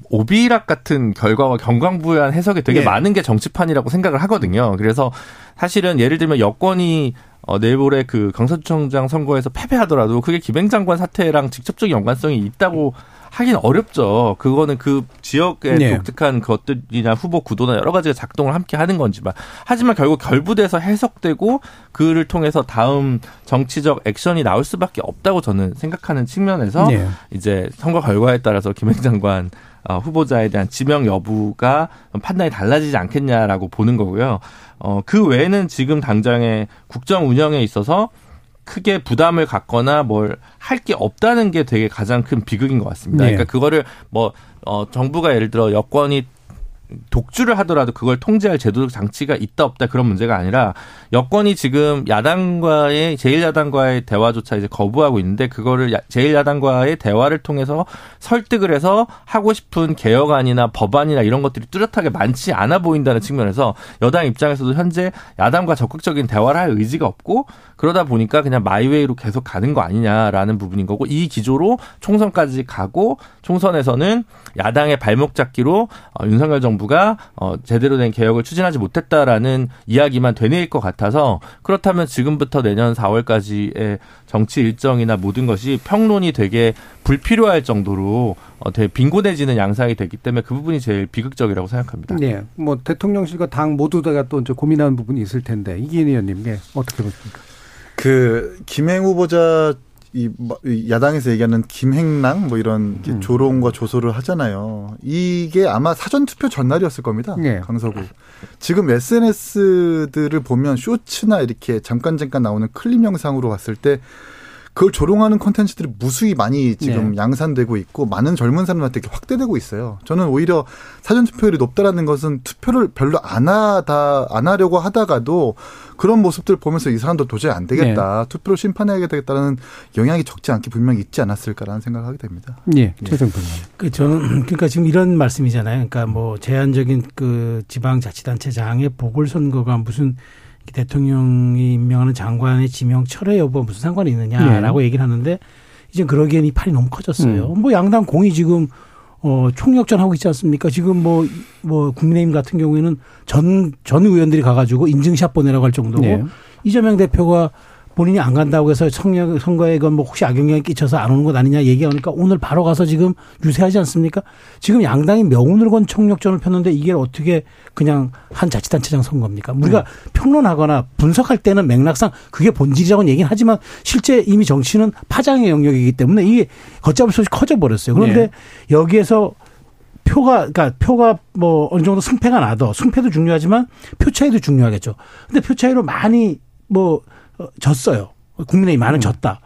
오비락 같은 결과와 경광부회한 해석이 되게 네. 많은 게 정치판이라고 생각을 하거든요. 그래서 사실은 예를 들면 여권이 어, 내일 모레 그 강서구청장 선거에서 패배하더라도 그게 김행장관 사태랑 직접적인 연관성이 있다고 하긴 어렵죠. 그거는 그 지역의 네. 독특한 것들이나 후보 구도나 여러 가지가 작동을 함께 하는 건지만. 하지만 결국 결부돼서 해석되고 그를 통해서 다음 정치적 액션이 나올 수밖에 없다고 저는 생각하는 측면에서 네. 이제 선거 결과에 따라서 김행 장관 어, 후보자에 대한 지명 여부가 판단이 달라지지 않겠냐라고 보는 거고요. 어, 그 외에는 지금 당장의 국정 운영에 있어서 크게 부담을 갖거나 뭘 할 게 없다는 게 되게 가장 큰 비극인 것 같습니다. 네. 그러니까 그거를 뭐 어, 정부가 예를 들어 여권이 독주를 하더라도 그걸 통제할 제도적 장치가 있다 없다 그런 문제가 아니라 여권이 지금 야당과의 제1야당과의 대화조차 이제 거부하고 있는데 그거를 제1야당과의 대화를 통해서 설득을 해서 하고 싶은 개혁안이나 법안이나 이런 것들이 뚜렷하게 많지 않아 보인다는 측면에서 여당 입장에서도 현재 야당과 적극적인 대화를 할 의지가 없고 그러다 보니까 그냥 마이웨이로 계속 가는 거 아니냐라는 부분인 거고 이 기조로 총선까지 가고 총선에서는 야당의 발목 잡기로 어, 윤석열 정부 가 어, 제대로 된 개혁을 추진하지 못했다라는 이야기만 되뇌일 것 같아서 그렇다면 지금부터 내년 4월까지의 정치 일정이나 모든 것이 평론이 되게 불필요할 정도로 어, 되게 빈곤해지는 양상이 되기 때문에 그 부분이 제일 비극적이라고 생각합니다. 네, 뭐 대통령실과 당 모두 다가 또 이제 고민하는 부분이 있을 텐데 이기인 의원님, 네, 어떻게 보십니까? 그 김행 후보자 뭐, 이 야당에서 얘기하는 김행랑 뭐 이런 음. 조롱과 조소를 하잖아요. 이게 아마 사전 투표 전날이었을 겁니다. 네. 강서구. 지금 SNS들을 보면 쇼츠나 이렇게 잠깐 잠깐 나오는 클립 영상으로 봤을 때 그걸 조롱하는 콘텐츠들이 무수히 많이 지금 네. 양산되고 있고 많은 젊은 사람한테 이렇게 확대되고 있어요. 저는 오히려 사전 투표율이 높다라는 것은 투표를 별로 안 하다 안 하려고 하다가도 그런 모습들 보면서 이 사람도 도저히 안 되겠다. 네. 투표로 심판해야 되겠다는 영향이 적지 않게 분명히 있지 않았을까라는 생각을 하게 됩니다. 예. 최정분. 그 저는 그러니까 지금 이런 말씀이잖아요. 그러니까 뭐 제한적인 그 지방 자치단체장의 보궐선거가 무슨 대통령이 임명하는 장관의 지명 철회 여부 무슨 상관이 있느냐라고 네. 얘기를 하는데 이제 그러기엔 이 팔이 너무 커졌어요. 음. 뭐 양당 공이 지금 어, 총력전 하고 있지 않습니까? 지금 뭐, 뭐, 국민의힘 같은 경우에는 전, 전 의원들이 가가지고 인증샷 보내라고 할 정도고 네. 이재명 대표가 본인이 안 간다고 해서 청년 선거에 건뭐 혹시 악영향이 끼쳐서 안 오는 것 아니냐 얘기하니까 오늘 바로 가서 지금 유세하지 않습니까? 지금 양당이 명운을 건 총력전을 폈는데 이게 어떻게 그냥 한 자치단체장 선거입니까? 우리가 음. 평론하거나 분석할 때는 맥락상 그게 본질이라고는 얘기는 하지만 실제 이미 정치는 파장의 영역이기 때문에 이게 걷잡을 수 없이 커져 버렸어요. 그런데 네. 여기에서 표가 그러니까 표가 뭐 어느 정도 승패가 나도 승패도 중요하지만 표 차이도 중요하겠죠. 근데 표 차이로 많이 뭐 어, 졌어요. 국민의힘 많은 음. 졌다.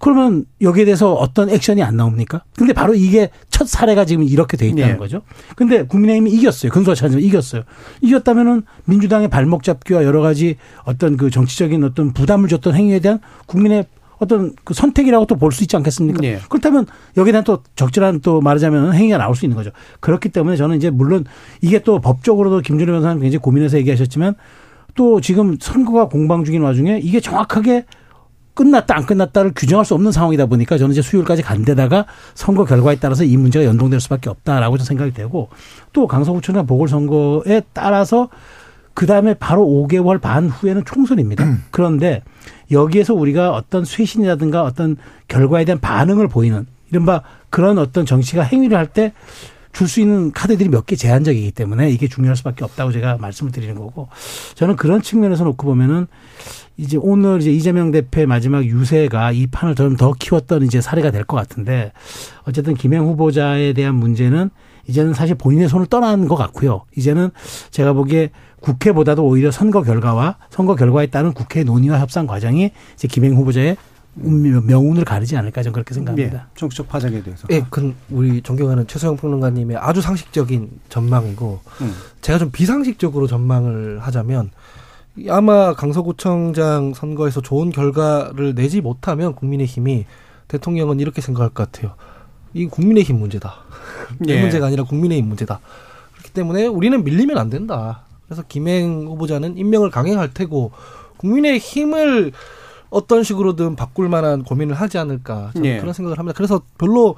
그러면 여기에 대해서 어떤 액션이 안 나옵니까? 근데 바로 이게 첫 사례가 지금 이렇게 돼 있다는 네. 거죠. 근데 국민의힘이 이겼어요. 근소차지만 이겼어요. 이겼다면은 민주당의 발목 잡기와 여러 가지 어떤 그 정치적인 어떤 부담을 줬던 행위에 대한 국민의 어떤 그 선택이라고 또 볼 수 있지 않겠습니까? 네. 그렇다면 여기에 대한 또 적절한 또 말하자면 행위가 나올 수 있는 거죠. 그렇기 때문에 저는 이제 물론 이게 또 법적으로도 김준호 변호사님 굉장히 고민해서 얘기하셨지만 또 지금 선거가 공방 중인 와중에 이게 정확하게 끝났다 안 끝났다를 규정할 수 없는 상황이다 보니까 저는 이제 수요일까지 간 데다가 선거 결과에 따라서 이 문제가 연동될 수밖에 없다라고 생각이 되고 또 강서구청장 보궐선거에 따라서 그 다음에 바로 5개월 반 후에는 총선입니다. 음. 그런데 여기에서 우리가 어떤 쇄신이라든가 어떤 결과에 대한 반응을 보이는 이른바 그런 어떤 정치가 행위를 할 때 줄 수 있는 카드들이 몇 개 제한적이기 때문에 이게 중요할 수밖에 없다고 제가 말씀을 드리는 거고 저는 그런 측면에서 놓고 보면은 이제 오늘 이제 이재명 대표의 마지막 유세가 이 판을 좀 더 키웠던 이제 사례가 될 것 같은데 어쨌든 김행 후보자에 대한 문제는 이제는 사실 본인의 손을 떠난 것 같고요. 이제는 제가 보기에 국회보다도 오히려 선거 결과와 선거 결과에 따른 국회 논의와 협상 과정이 이제 김행 후보자의 명운을 가르지 않을까 저는 그렇게 생각합니다. 예, 정치적 파장에 대해서. 예, 그 우리 존경하는 최소영 평론가님의 아주 상식적인 전망이고 음. 제가 좀 비상식적으로 전망을 하자면 아마 강서구청장 선거에서 좋은 결과를 내지 못하면 국민의힘이 대통령은 이렇게 생각할 것 같아요. 이 국민의힘 문제다. 내 예. 문제가 아니라 국민의힘 문제다. 그렇기 때문에 우리는 밀리면 안 된다. 그래서 김행 후보자는 임명을 강행할 테고 국민의 힘을 어떤 식으로든 바꿀 만한 고민을 하지 않을까 저는 예. 그런 생각을 합니다. 그래서 별로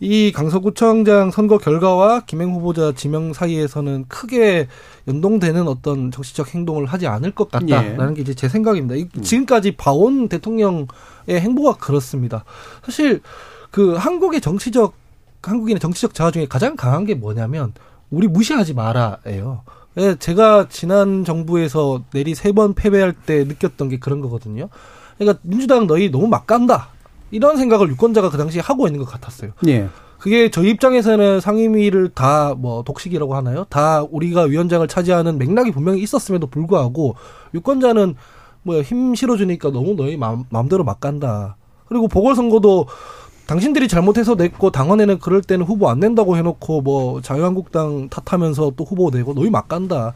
이 강서구청장 선거 결과와 김행 후보자 지명 사이에서는 크게 연동되는 어떤 정치적 행동을 하지 않을 것 같다라는 예. 게 이제 제 생각입니다. 음. 지금까지 봐온 대통령의 행보가 그렇습니다. 사실 그 한국의 정치적 한국인의 정치적 자아 중에 가장 강한 게 뭐냐면 우리 무시하지 마라예요. 예, 제가 지난 정부에서 내리 세 번 패배할 때 느꼈던 게 그런 거거든요. 그러니까 민주당 너희 너무 막 간다. 이런 생각을 유권자가 그 당시에 하고 있는 것 같았어요. 예. 그게 저희 입장에서는 상임위를 다 뭐 독식이라고 하나요? 다 우리가 위원장을 차지하는 맥락이 분명히 있었음에도 불구하고 유권자는 뭐 힘 실어주니까 너무 너희 마음, 마음대로 막 간다. 그리고 보궐선거도 당신들이 잘못해서 냈고 당원에는 그럴 때는 후보 안 낸다고 해놓고 뭐 자유한국당 탓하면서 또 후보 내고 너희 막 간다.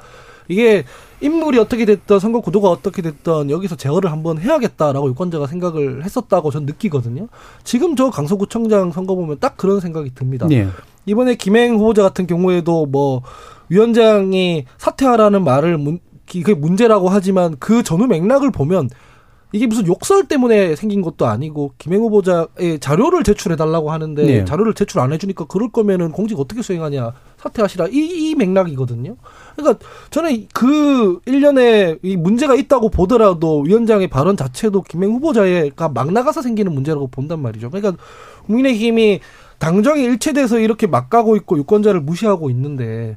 이게 인물이 어떻게 됐던 선거 구도가 어떻게 됐던 여기서 제어를 한번 해야겠다라고 유권자가 생각을 했었다고 저는 느끼거든요. 지금 저 강서구청장 선거 보면 딱 그런 생각이 듭니다. 네. 이번에 김행 후보자 같은 경우에도 뭐 위원장이 사퇴하라는 말을 문, 그게 문제라고 하지만 그 전후 맥락을 보면 이게 무슨 욕설 때문에 생긴 것도 아니고 김행 후보자의 자료를 제출해 달라고 하는데 네. 자료를 제출 안 해주니까 그럴 거면은 공직 어떻게 수행하냐 사퇴하시라 이, 이 맥락이거든요. 그러니까 저는 그 일련의 이 문제가 있다고 보더라도 위원장의 발언 자체도 김행 후보자가 막 나가서 생기는 문제라고 본단 말이죠. 그러니까 국민의힘이 당정이 일체돼서 이렇게 막 가고 있고 유권자를 무시하고 있는데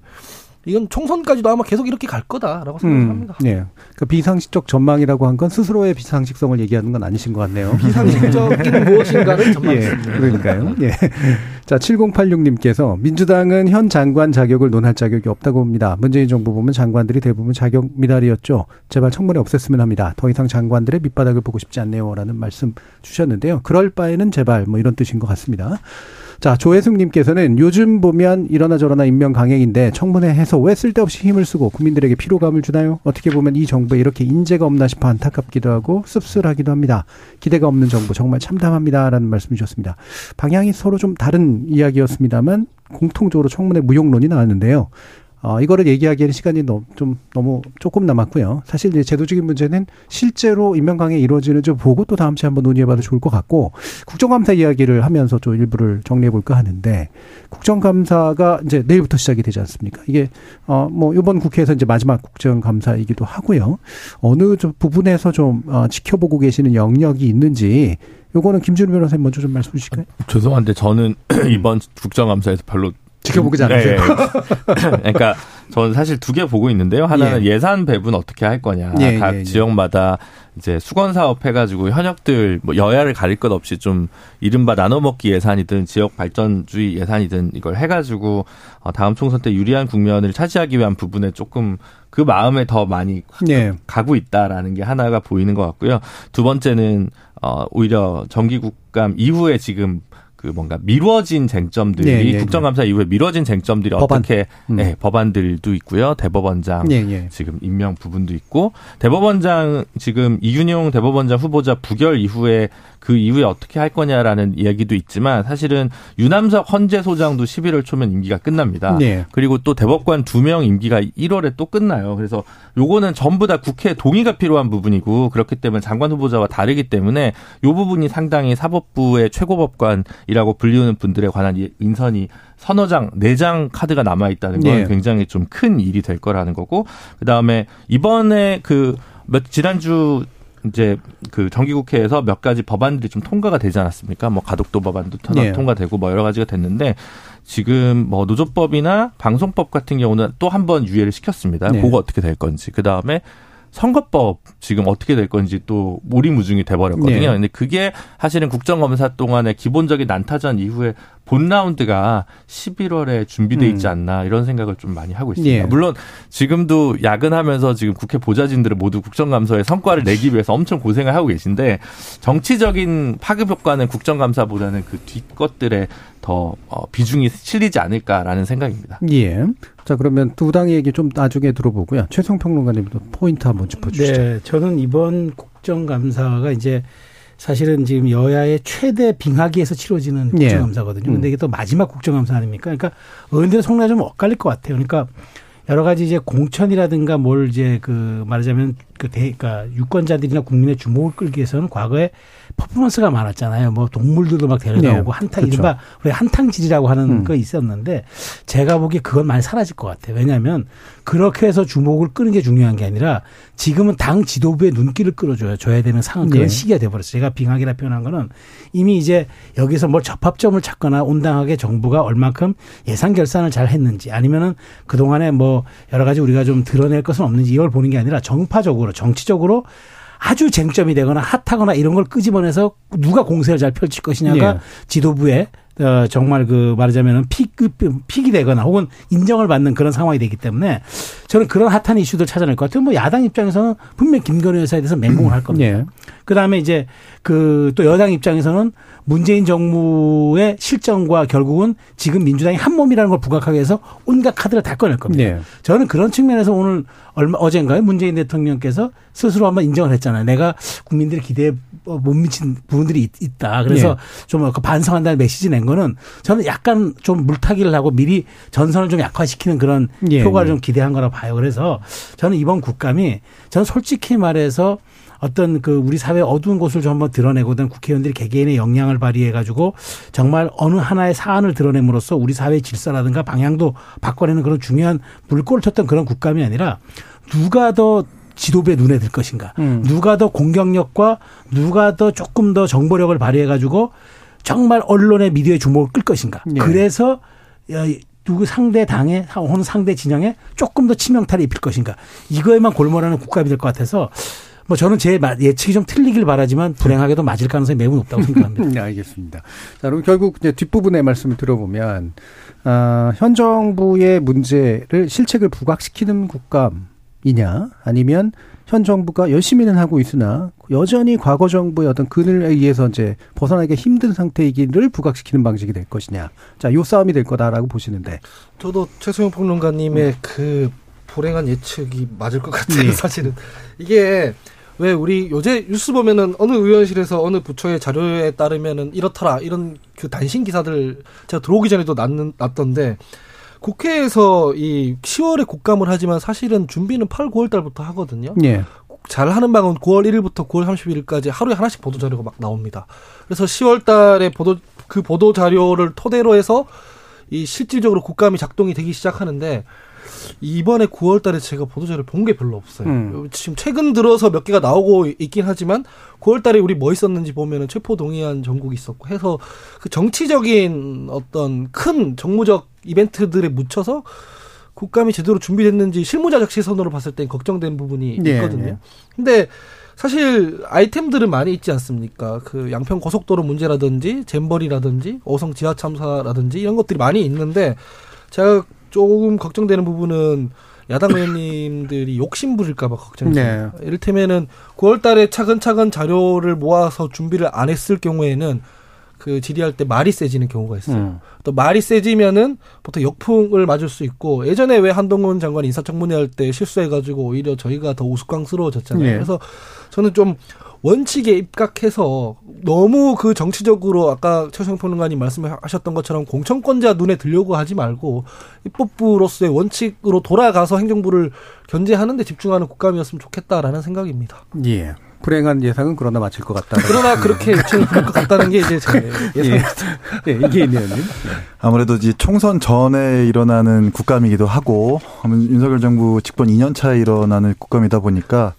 이건 총선까지도 아마 계속 이렇게 갈 거다라고 생각합니다. 음, 예. 그 비상식적 전망이라고 한 건 스스로의 비상식성을 얘기하는 건 아니신 것 같네요. 비상식적인 무엇인가를 전망했습니다. 예, 그러니까요. 예. 자, 7086님께서 민주당은 현 장관 자격을 논할 자격이 없다고 봅니다. 문재인 정부 보면 장관들이 대부분 자격 미달이었죠. 제발 청문회 없앴으면 합니다. 더 이상 장관들의 밑바닥을 보고 싶지 않네요. 라는 말씀 주셨는데요. 그럴 바에는 제발 뭐 이런 뜻인 것 같습니다. 자, 조혜숙님께서는 요즘 보면 이러나 저러나 임명 강행인데 청문회 해서 왜 쓸데없이 힘을 쓰고 국민들에게 피로감을 주나요? 어떻게 보면 이 정부에 이렇게 인재가 없나 싶어 안타깝기도 하고 씁쓸하기도 합니다. 기대가 없는 정부 정말 참담합니다라는 말씀 주셨습니다. 방향이 서로 좀 다른 이야기였습니다만 공통적으로 청문회 무용론이 나왔는데요. 어, 이거를 얘기하기에는 시간이 너무, 좀 너무 조금 남았고요. 사실 이제 제도적인 문제는 실제로 임명강에 이루어지는 좀 보고 또 다음 주에 한번 논의해봐도 좋을 것 같고 국정감사 이야기를 하면서 좀 일부를 정리해볼까 하는데 국정감사가 이제 내일부터 시작이 되지 않습니까? 이게 어 뭐 이번 국회에서 이제 마지막 국정감사이기도 하고요. 어느 좀 부분에서 좀 어, 지켜보고 계시는 영역이 있는지 요거는 김준우 변호사님 먼저 좀 말씀 주실까요? 죄송한데 저는 이번 국정감사에서 별로 지켜보지 않으세요? 네. 그러니까 저는 사실 두 개 보고 있는데요. 하나는 예. 산 배분 어떻게 할 거냐. 예, 각 예, 지역마다 이제 수건 사업 해가지고 현역들 뭐 여야를 가릴 것 없이 좀 이른바 나눠먹기 예산이든 지역 발전주의 예산이든 이걸 해가지고 어, 다음 총선 때 유리한 국면을 차지하기 위한 부분에 조금 그 마음에 더 많이 예. 가고 있다라는 게 하나가 보이는 것 같고요. 두 번째는 어 오히려 정기국감 이후에 지금 그 뭔가 미뤄진 쟁점들이 네, 네, 네. 국정감사 네. 이후에 미뤄진 쟁점들이 법안. 어떻게 음. 네, 법안들도 있고요. 대법원장 네, 네, 지금 임명 부분도 있고 대법원장 지금 이균용 대법원장 후보자 부결 이후에 그 이후에 어떻게 할 거냐라는 이야기도 있지만 사실은 유남석 헌재 소장도 11월 초면 임기가 끝납니다. 네. 그리고 또 대법관 두 명 임기가 1월에 또 끝나요. 그래서 요거는 전부 다 국회 동의가 필요한 부분이고 그렇기 때문에 장관 후보자와 다르기 때문에 요 부분이 상당히 사법부의 최고법관이라고 불리우는 분들에 관한 인선이 서너 장, 네 장 카드가 남아 있다는 건 네. 굉장히 좀 큰 일이 될 거라는 거고 그다음에 이번에 그 몇 지난주 이제 그 정기국회에서 몇 가지 법안들이 좀 통과가 되지 않았습니까? 뭐 가덕도 법안도 네. 통과되고 뭐 여러 가지가 됐는데 지금 뭐 노조법이나 방송법 같은 경우는 또 한 번 유예를 시켰습니다. 네. 그거 어떻게 될 건지. 그 다음에 선거법 지금 어떻게 될 건지 또 무리무중이 돼버렸거든요. 네. 근데 그게 사실은 국정검사 동안의 기본적인 난타전 이후에 본 라운드가 11월에 준비돼 있지 음. 않나 이런 생각을 좀 많이 하고 있습니다. 예. 물론 지금도 야근하면서 지금 국회 보좌진들은 모두 국정감사의 성과를 내기 위해서 엄청 고생을 하고 계신데 정치적인 파급 효과는 국정감사보다는 그 뒷것들에 더 어, 비중이 실리지 않을까라는 생각입니다. 예. 자 그러면 두 당의 얘기 좀 나중에 들어보고요. 최성 평론가님도 포인트 한번 짚어주시죠. 네, 저는 이번 국정감사가 이제 사실은 지금 여야의 최대 빙하기에서 치러지는 예. 국정감사거든요. 예. 근데 이게 또 마지막 국정감사 아닙니까? 그러니까 의원들의 속내 좀 엇갈릴 것 같아요. 그러니까 여러 가지 이제 공천이라든가 뭘 이제 그 말하자면 그 대, 그러니까 유권자들이나 국민의 주목을 끌기 위해서는 과거에 퍼포먼스가 많았잖아요. 뭐 동물들도 막 데려다 오고 네. 한탕 그렇죠. 이른바 우리 한탕질이라고 하는 음. 거 있었는데 제가 보기에 그건 많이 사라질 것 같아요. 왜냐하면 그렇게 해서 주목을 끄는 게 중요한 게 아니라 지금은 당 지도부의 눈길을 끌어줘야 줘야 되는 상황 그런 네. 시기가 돼버렸어요. 제가 빙하기라 표현한 거는 이미 이제 여기서 뭘 접합점을 찾거나 온당하게 정부가 얼만큼 예산 결산을 잘 했는지 아니면은 그 동안에 뭐 여러 가지 우리가 좀 드러낼 것은 없는지 이걸 보는 게 아니라 정파적으로 정치적으로 아주 쟁점이 되거나 핫하거나 이런 걸 끄집어내서 누가 공세를 잘 펼칠 것이냐가 네. 지도부의 어, 정말 그 말하자면은 픽, 픽이 되거나 혹은 인정을 받는 그런 상황이 되기 때문에 저는 그런 핫한 이슈들 찾아낼 것 같아요. 뭐 야당 입장에서는 분명 김건희 여사에 대해서 맹공을 할 겁니다. 네. 그 다음에 이제 그 또 여당 입장에서는 문재인 정부의 실정과 결국은 지금 민주당이 한 몸이라는 걸 부각하기 위해서 온갖 카드를 다 꺼낼 겁니다. 네. 저는 그런 측면에서 오늘 얼마 어젠가요 문재인 대통령께서 스스로 한번 인정을 했잖아요. 내가 국민들의 기대에 못 미친 부분들이 있, 다 그래서 네. 좀 반성한다는 메시지 낸 거는 저는 약간 좀 물타기를 하고 미리 전선을 좀 약화시키는 그런 네. 효과를 좀 기대한 거라 봐요. 그래서 저는 이번 국감이 저는 솔직히 말해서 어떤 그 우리 사회 어두운 곳을 좀 한번 드러내고든 국회의원들이 개개인의 역량을 발휘해 가지고 정말 어느 하나의 사안을 드러냄으로써 우리 사회의 질서라든가 방향도 바꿔내는 그런 중요한 물꼬를 쳤던 그런 국감이 아니라 누가 더 지도부의 눈에 들 것인가. 음. 누가 더 공격력과 누가 더 조금 더 정보력을 발휘해 가지고 정말 언론의 미디어의 주목을 끌 것인가. 네. 그래서 누구 상대 당에 혹은 상대 진영에 조금 더 치명타를 입힐 것인가. 이거에만 골몰하는 국감이 될 것 같아서 뭐 저는 제 예측이 좀 틀리길 바라지만 불행하게도 맞을 가능성이 매우 높다고 생각합니다. 네, 알겠습니다. 자, 그럼 결국 이제 뒷부분의 말씀을 들어보면 어, 현 정부의 문제를 실책을 부각시키는 국감이냐 아니면 현 정부가 열심히는 하고 있으나 여전히 과거 정부의 어떤 그늘에 의해서 이제 벗어나기 힘든 상태이기를 부각시키는 방식이 될 것이냐. 자, 요 싸움이 될 거다라고 보시는데. 저도 최소영 평론가님의 음. 그 불행한 예측이 맞을 것 같아요. 네. 사실은 이게 왜 우리 요새 뉴스 보면은 어느 의원실에서 어느 부처의 자료에 따르면은 이렇더라 이런 그 단신 기사들 제가 들어오기 전에도 났는, 났던데 국회에서 이 10월에 국감을 하지만 사실은 준비는 8, 9월 달부터 하거든요. 예. 잘 하는 방은 9월 1일부터 9월 31일까지 하루에 하나씩 보도 자료가 막 나옵니다. 그래서 10월 달에 보도 그 보도 자료를 토대로 해서 이 실질적으로 국감이 작동이 되기 시작하는데 이번에 9월 달에 제가 보도자를 본 게 별로 없어요. 음. 지금 최근 들어서 몇 개가 나오고 있긴 하지만 9월 달에 우리 뭐 있었는지 보면은 체포 동의안 전국이 있었고 해서 그 정치적인 어떤 큰 정무적 이벤트들에 묻혀서 국감이 제대로 준비됐는지 실무자 적 시 선으로 봤을 땐 걱정된 부분이 네, 있거든요. 네. 근데 사실 아이템들은 많이 있지 않습니까? 그 양평 고속도로 문제라든지 잼버리라든지 어성 지하 참사라든지 이런 것들이 많이 있는데 제가 조금 걱정되는 부분은 야당 의원님들이 욕심 부릴까봐 걱정이죠. 네. 이를테면은 9월 달에 차근차근 자료를 모아서 준비를 안 했을 경우에는 그 질의할 때 말이 세지는 경우가 있어요. 음. 또 말이 세지면은 보통 역풍을 맞을 수 있고 예전에 왜 한동훈 장관 인사청문회 할 때 실수해가지고 오히려 저희가 더 우스꽝스러워졌잖아요. 네. 그래서 저는 좀 원칙에 입각해서 너무 그 정치적으로 아까 최성 평론가님 말씀하셨던 것처럼 공천권자 눈에 들려고 하지 말고 입법부로서의 원칙으로 돌아가서 행정부를 견제하는 데 집중하는 국감이었으면 좋겠다라는 생각입니다. 예. 불행한 예상은 그러나 마칠 것 같다. 그러나 그렇게 될것 같다는 게 이제 제 예상입니다. 예, 예 이게 있네요. 아무래도 이제 총선 전에 일어나는 국감이기도 하고 윤석열 정부 집권 2년 차에 일어나는 국감이다 보니까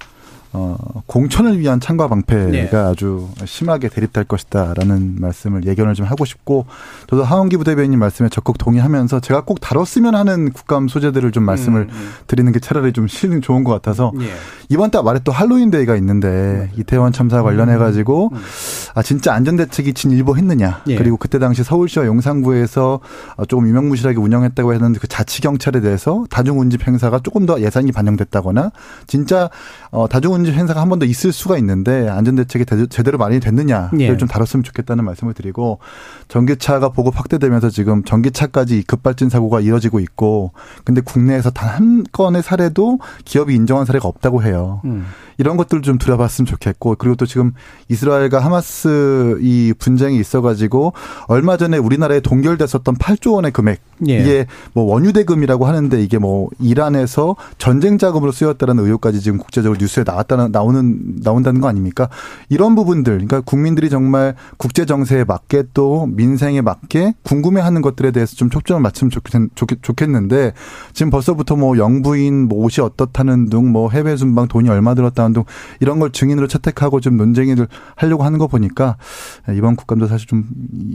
어, 공천을 위한 창과 방패가 네. 아주 심하게 대립될 것이다라는 말씀을 예견을 좀 하고 싶고 저도 하원기 부대변인 말씀에 적극 동의하면서 제가 꼭 다뤘으면 하는 국감 소재들을 좀 말씀을 음, 음. 드리는 게 차라리 좀 실은 좋은 것 같아서 네. 이번 달 말에 또 할로윈 데이가 있는데 네. 이태원 참사 관련해 가지고 음, 음. 아 진짜 안전 대책이 진일보했느냐 예. 그리고 그때 당시 서울시와 용산구에서 조금 유명무실하게 운영했다고 했는데 그 자치 경찰에 대해서 다중 운집 행사가 조금 더 예산이 반영됐다거나 진짜 어, 다중 운집 행사가 한 번 더 있을 수가 있는데 안전대책이 제대로 많이 됐느냐를 예. 좀 다뤘으면 좋겠다는 말씀을 드리고 전기차가 보급 확대되면서 지금 전기차까지 급발진 사고가 이뤄지고 있고 근데 국내에서 단 한 건의 사례도 기업이 인정한 사례가 없다고 해요. 음. 이런 것들을 좀 들어봤으면 좋겠고 그리고 또 지금 이스라엘과 하마스 이 분쟁이 있어가지고 얼마 전에 우리나라에 동결됐었던 8조 원의 금액 예. 이게 뭐 원유 대금이라고 하는데 이게 뭐 이란에서 전쟁 자금으로 쓰였다는 의혹까지 지금 국제적으로 뉴스에 나왔다는 나오는 나온다는 거 아닙니까? 이런 부분들 그러니까 국민들이 정말 국제 정세에 맞게 또 민생에 맞게 궁금해하는 것들에 대해서 좀 초점을 맞추면 좋겠, 는데 지금 벌써부터 뭐 영부인 뭐 옷이 어떻다는 등뭐 해외 순방 돈이 얼마 들었다는 운동 이런 걸 증인으로 채택하고 좀 논쟁을 하려고 하는 거 보니까 이번 국감도 사실 좀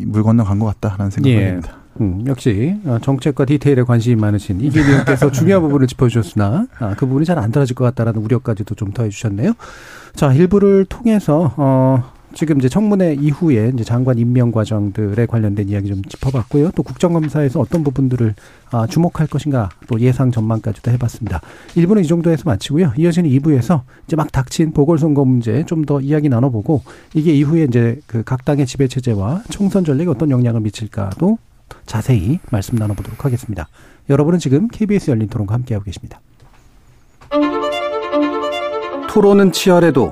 물 건너간 것 같다라는 생각이 예. 듭니다. 음, 역시 어, 정책과 디테일에 관심이 많으신 이기 의원께서 중요한 부분을 짚어주셨으나 아, 그 부분이 잘안 떨어질 것 같다라는 우려까지도 좀 더해주셨네요. 자 일부를 통해서 어, 지금 이제 청문회 이후에 이제 장관 임명 과정들에 관련된 이야기 좀 짚어봤고요. 또 국정감사에서 어떤 부분들을 아, 주목할 것인가 또 예상 전망까지도 해봤습니다. 1부는 이 정도에서 마치고요. 이어지는 2부에서 이제 막 닥친 보궐선거 문제 좀 더 이야기 나눠보고 이게 이후에 이제 그 각 당의 지배 체제와 총선 전략에 어떤 영향을 미칠까도 자세히 말씀 나눠보도록 하겠습니다. 여러분은 지금 KBS 열린 토론과 함께하고 계십니다. 토론은 치열해도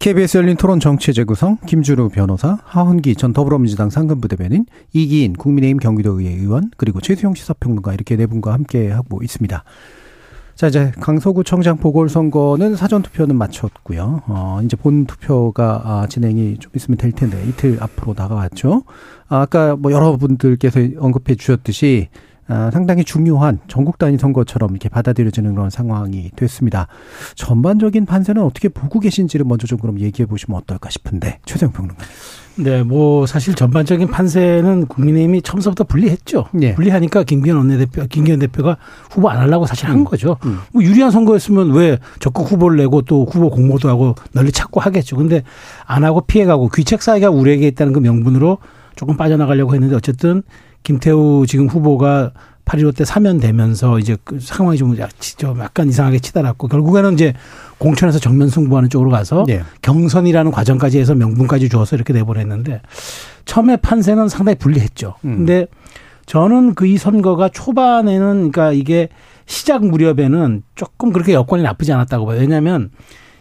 KBS 열린 토론 정치 재 구성 김주루 변호사, 하헌기 전 더불어민주당 상근부 대변인, 이기인 국민의힘 경기도의회 의원, 그리고 최수영 시사평론가 이렇게 네 분과 함께 하고 있습니다. 자, 이제 강서구청장 보궐선거는 사전 투표는 마쳤고요. 어, 이제 본 투표가 아, 진행이 좀 있으면 될 텐데 이틀 앞으로 다가왔죠. 아, 아까 뭐 여러분들께서 언급해 주셨듯이 아, 상당히 중요한 전국 단위 선거처럼 이렇게 받아들여지는 그런 상황이 됐습니다. 전반적인 판세는 어떻게 보고 계신지를 먼저 좀 그럼 얘기해 보시면 어떨까 싶은데 최재형 평론가. 네, 뭐 사실 전반적인 판세는 국민의힘이 처음부터 불리했죠. 네. 불리하니까 김기현 원내대표, 김기현 대표가 후보 안 하려고 사실 한 음. 거죠. 음. 뭐 유리한 선거였으면 왜 적극 후보를 내고 또 후보 공모도 하고 널리 찾고 하겠죠. 근데 안 하고 피해가고 귀책 사회가 우리에게 있다는 그 명분으로 조금 빠져나가려고 했는데 어쨌든 김태우 지금 후보가 8.15 때 사면되면서 이제 그 상황이 좀 약간 이상하게 치달았고 결국에는 이제 공천에서 정면 승부하는 쪽으로 가서 네. 경선이라는 과정까지 해서 명분까지 주어서 이렇게 내보냈는데 처음에 판세는 상당히 불리했죠. 음. 근데 저는 그 이 선거가 초반에는 그러니까 이게 시작 무렵에는 조금 그렇게 여건이 나쁘지 않았다고 봐요. 왜냐하면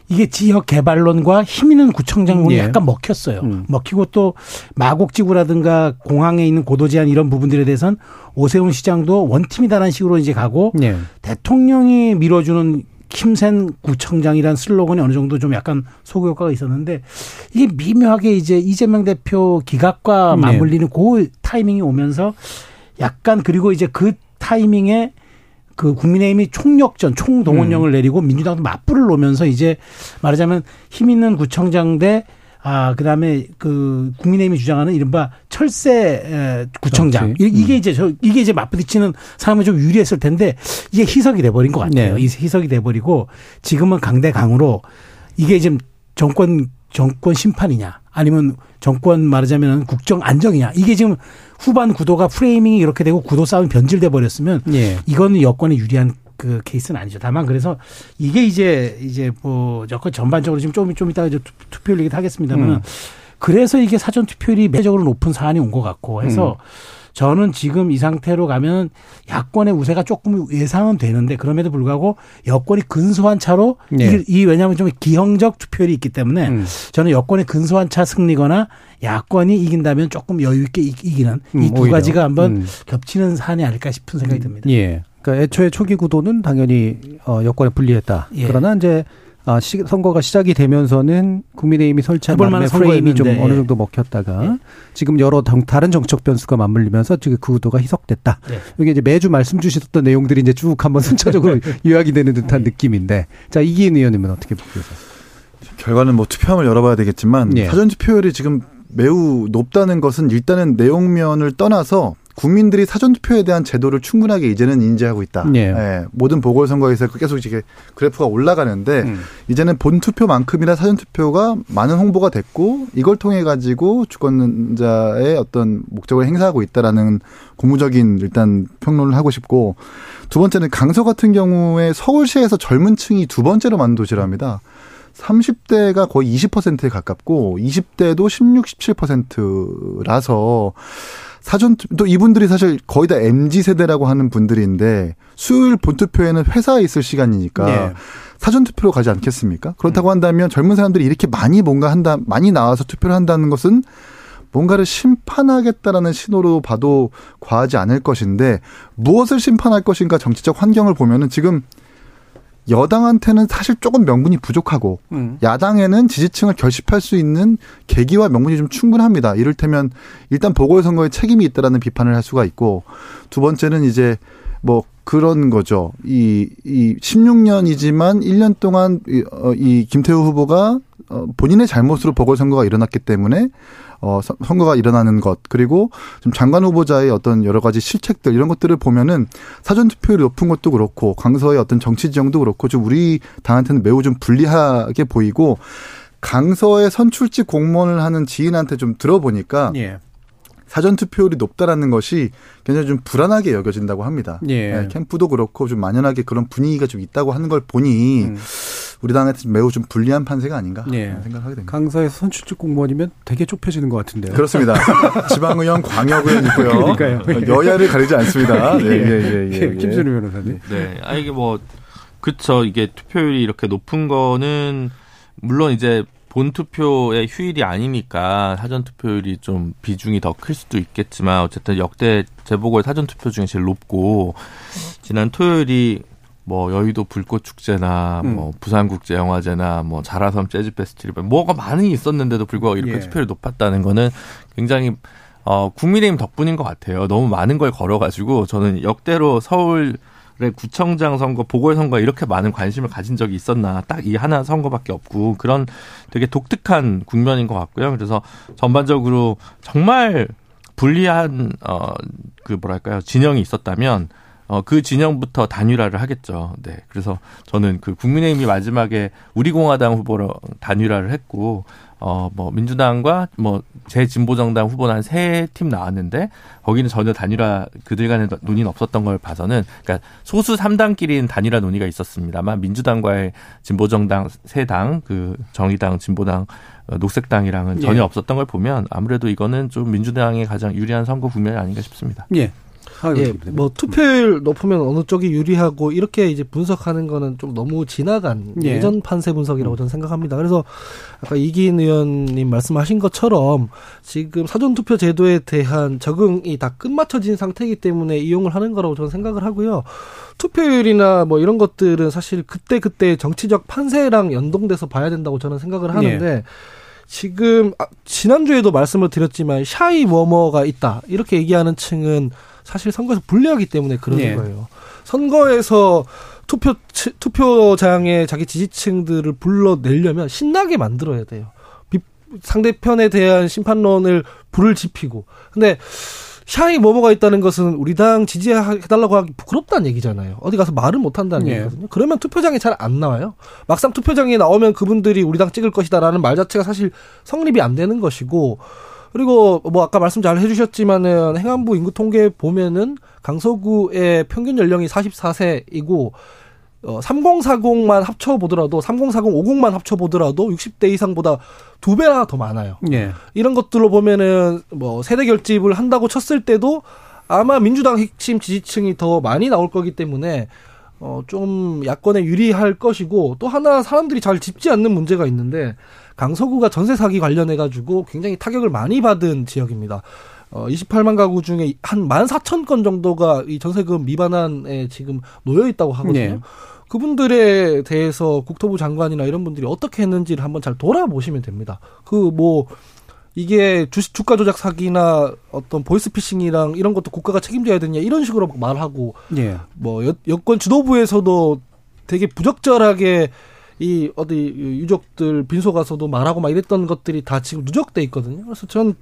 이게 지역 개발론과 힘 있는 구청장론이 예. 약간 먹혔어요. 음. 먹히고 또 마곡지구라든가 공항에 있는 고도 제한 이런 부분들에 대해서는 오세훈 시장도 원팀이다라는 식으로 이제 가고 예. 대통령이 밀어주는 힘센 구청장이란 슬로건이 어느 정도 좀 약간 소구 효과가 있었는데 이게 미묘하게 이제 이재명 대표 기각과 네. 맞물리는 네. 그 타이밍이 오면서 약간 그리고 이제 그 타이밍에 그 국민의힘이 총력전, 총동원령을 음. 내리고 민주당도 맞불을 놓으면서 이제 말하자면 힘 있는 구청장 대 아, 그 다음에 그 국민의힘이 주장하는 이른바 철새 구청장. 그렇지. 이게 음. 이제 저, 이게 이제 맞부딪히는 사람이 좀 유리했을 텐데 이게 희석이 돼버린 것 같아요. 네. 희석이 돼버리고 지금은 강대강으로 이게 지금 정권, 정권 심판이냐 아니면 정권 말하자면 국정 안정이냐 이게 지금 후반 구도가 프레이밍이 이렇게 되고 구도 싸움이 변질돼 버렸으면 네. 이거는 여권에 유리한 그 케이스는 아니죠. 다만 그래서 이게 이제 이제 뭐 여권 전반적으로 지금 좀좀 이따가 이제 투표율 얘기도 하겠습니다만 음. 그래서 이게 사전 투표율이 매적으로 높은 사안이 온 것 같고 해서 음. 저는 지금 이 상태로 가면 야권의 우세가 조금 예상은 되는데 그럼에도 불구하고 여권이 근소한 차로 네. 이, 이 왜냐하면 좀 기형적 투표율이 있기 때문에 음. 저는 여권의 근소한 차 승리거나 야권이 이긴다면 조금 여유 있게 이기는 음, 이두 가지가 한번 음. 겹치는 사안이 아닐까 싶은 생각이 듭니다. 예. 그러니까 애초에 초기 구도는 당연히 어, 여권에 불리했다. 예. 그러나 이제 아, 시, 선거가 시작이 되면서는 국민의힘이 설치한 나름의 프레임이 좀 어느 정도 먹혔다가 예. 지금 여러 정, 다른 정책 변수가 맞물리면서 지금 그 구도가 희석됐다. 예. 이게 이제 매주 말씀 주셨던 내용들이 이제 쭉 한번 순차적으로 요약이 되는 듯한 느낌인데 자 이기인 의원님은 어떻게 보세요? 결과는 뭐 투표함을 열어봐야 되겠지만 예. 사전 투표율이 지금 매우 높다는 것은 일단은 내용면을 떠나서 국민들이 사전투표에 대한 제도를 충분하게 이제는 인지하고 있다. 예. 예. 모든 보궐선거에서 계속 이게 그래프가 올라가는데 음. 이제는 본투표만큼이나 사전투표가 많은 홍보가 됐고 이걸 통해 가지고 주권자의 어떤 목적을 행사하고 있다라는 고무적인 일단 평론을 하고 싶고 두 번째는 강서 같은 경우에 서울시에서 젊은 층이 두 번째로 많은 도시랍니다. 30대가 거의 20%에 가깝고 20대도 16, 17%라서 사전 또 이분들이 사실 거의 다 MZ 세대라고 하는 분들인데 수요일 본투표에는 회사에 있을 시간이니까 네. 사전 투표로 가지 않겠습니까? 그렇다고 음. 한다면 젊은 사람들이 이렇게 많이 뭔가 한다 많이 나와서 투표를 한다는 것은 뭔가를 심판하겠다라는 신호로 봐도 과하지 않을 것인데 무엇을 심판할 것인가 정치적 환경을 보면은 지금 여당한테는 사실 조금 명분이 부족하고 음. 야당에는 지지층을 결집할 수 있는 계기와 명분이 좀 충분합니다. 이를테면 일단 보궐선거에 책임이 있다라는 비판을 할 수가 있고 두 번째는 이제 뭐 그런 거죠. 이, 이 16년이지만 1년 동안 이, 어, 이 김태우 후보가 어, 본인의 잘못으로 보궐선거가 일어났기 때문에 어, 선거가 일어나는 것 그리고 좀 장관 후보자의 어떤 여러 가지 실책들 이런 것들을 보면은 사전 투표율이 높은 것도 그렇고 강서의 어떤 정치 지형도 그렇고 좀 우리 당한테는 매우 좀 불리하게 보이고 강서의 선출직 공무원을 하는 지인한테 좀 들어보니까 예. 사전 투표율이 높다라는 것이 굉장히 좀 불안하게 여겨진다고 합니다. 예. 네, 캠프도 그렇고 좀 만연하게 그런 분위기가 좀 있다고 하는 걸 보니 음. 우리 당한테 매우 좀 불리한 판세가 아닌가 예. 생각하게 됩니다. 강서에서 선출직 공무원이면 되게 좁혀지는 것 같은데요. 그렇습니다. 지방의원, 광역의원 있고요. 그러니까요. 여야를 가리지 않습니다. 네, 예, 예, 예. 예, 김준우 변호사님. 네. 아, 이게 뭐, 그쵸. 이게 투표율이 이렇게 높은 거는, 물론 이제 본 투표의 휴일이 아니니까 사전 투표율이 좀 비중이 더 클 수도 있겠지만 어쨌든 역대 재보궐 사전 투표 중에 제일 높고 지난 토요일이 뭐 여의도 불꽃 축제나 음. 뭐 부산 국제 영화제나 뭐 자라섬 재즈 페스티벌 뭐가 많이 있었는데도 불구하고 이렇게 예. 투표율이 높았다는 거는 굉장히 어 국민의힘 덕분인 것 같아요. 너무 많은 걸 걸어가지고 저는 역대로 서울 구청장 선거, 보궐선거 이렇게 많은 관심을 가진 적이 있었나 딱 이 하나 선거밖에 없고 그런 되게 독특한 국면인 것 같고요. 그래서 전반적으로 정말 불리한 어그 뭐랄까요 진영이 있었다면 어, 그 진영부터 단일화를 하겠죠. 네. 그래서 저는 그 국민의힘이 마지막에 우리공화당 후보로 단일화를 했고, 어, 뭐, 민주당과 뭐, 제진보정당 후보는 한 세 팀 나왔는데, 거기는 전혀 단일화, 그들 간의 논의는 없었던 걸 봐서는, 그러니까 소수 3당끼리는 단일화 논의가 있었습니다만, 민주당과의 진보정당 세 당, 그 정의당, 진보당, 어, 녹색당이랑은 전혀 예. 없었던 걸 보면 아무래도 이거는 좀 민주당의 가장 유리한 선거 국면이 아닌가 싶습니다. 예. 예, 뭐 투표율 높으면 어느 쪽이 유리하고 이렇게 이제 분석하는 거는 좀 너무 지나간 예. 전 판세 분석이라고 저는 생각합니다. 그래서 아까 이기인 의원님 말씀하신 것처럼 지금 사전 투표 제도에 대한 적응이 다 끝마쳐진 상태이기 때문에 이용을 하는 거라고 저는 생각을 하고요. 투표율이나 뭐 이런 것들은 사실 그때 그때 정치적 판세랑 연동돼서 봐야 된다고 저는 생각을 하는데. 예. 지금 아, 지난주에도 말씀을 드렸지만 샤이 워머가 있다 이렇게 얘기하는 층은 사실 선거에서 불리하기 때문에 그러는 네. 거예요. 선거에서 투표 투표장에 자기 지지층들을 불러내려면 신나게 만들어야 돼요. 상대편에 대한 심판론을 불을 지피고. 근데 샤이 뭐뭐가 있다는 것은 우리 당 지지해달라고 하기 부끄럽다는 얘기잖아요. 어디 가서 말을 못 한다는 예. 얘기거든요. 그러면 투표장에 잘 안 나와요. 막상 투표장에 나오면 그분들이 우리 당 찍을 것이다라는 말 자체가 사실 성립이 안 되는 것이고 그리고 뭐 아까 말씀 잘 해주셨지만은 행안부 인구 통계 보면은 강서구의 평균 연령이 44세이고 어, 3040만 합쳐보더라도 3040, 50만 합쳐보더라도 60대 이상보다 두 배나 더 많아요. 예. 이런 것들로 보면은 뭐 세대 결집을 한다고 쳤을 때도 아마 민주당 핵심 지지층이 더 많이 나올 거기 때문에 어, 좀 야권에 유리할 것이고 또 하나 사람들이 잘 짚지 않는 문제가 있는데 강서구가 전세 사기 관련해 가지고 굉장히 타격을 많이 받은 지역입니다. 어, 28만 가구 중에 한 14,000건 정도가 이 전세금 미반환에 지금 놓여 있다고 하거든요. 네. 그분들에 대해서 국토부 장관이나 이런 분들이 어떻게 했는지를 한번 잘 돌아보시면 됩니다. 그 뭐 이게 주식 주가 조작 사기나 어떤 보이스피싱이랑 이런 것도 국가가 책임져야 되냐 이런 식으로 말하고 예. 뭐 여, 여권 지도부에서도 되게 부적절하게 이 어디 유족들 빈소 가서도 말하고 막 이랬던 것들이 다 지금 누적돼 있거든요. 그래서 전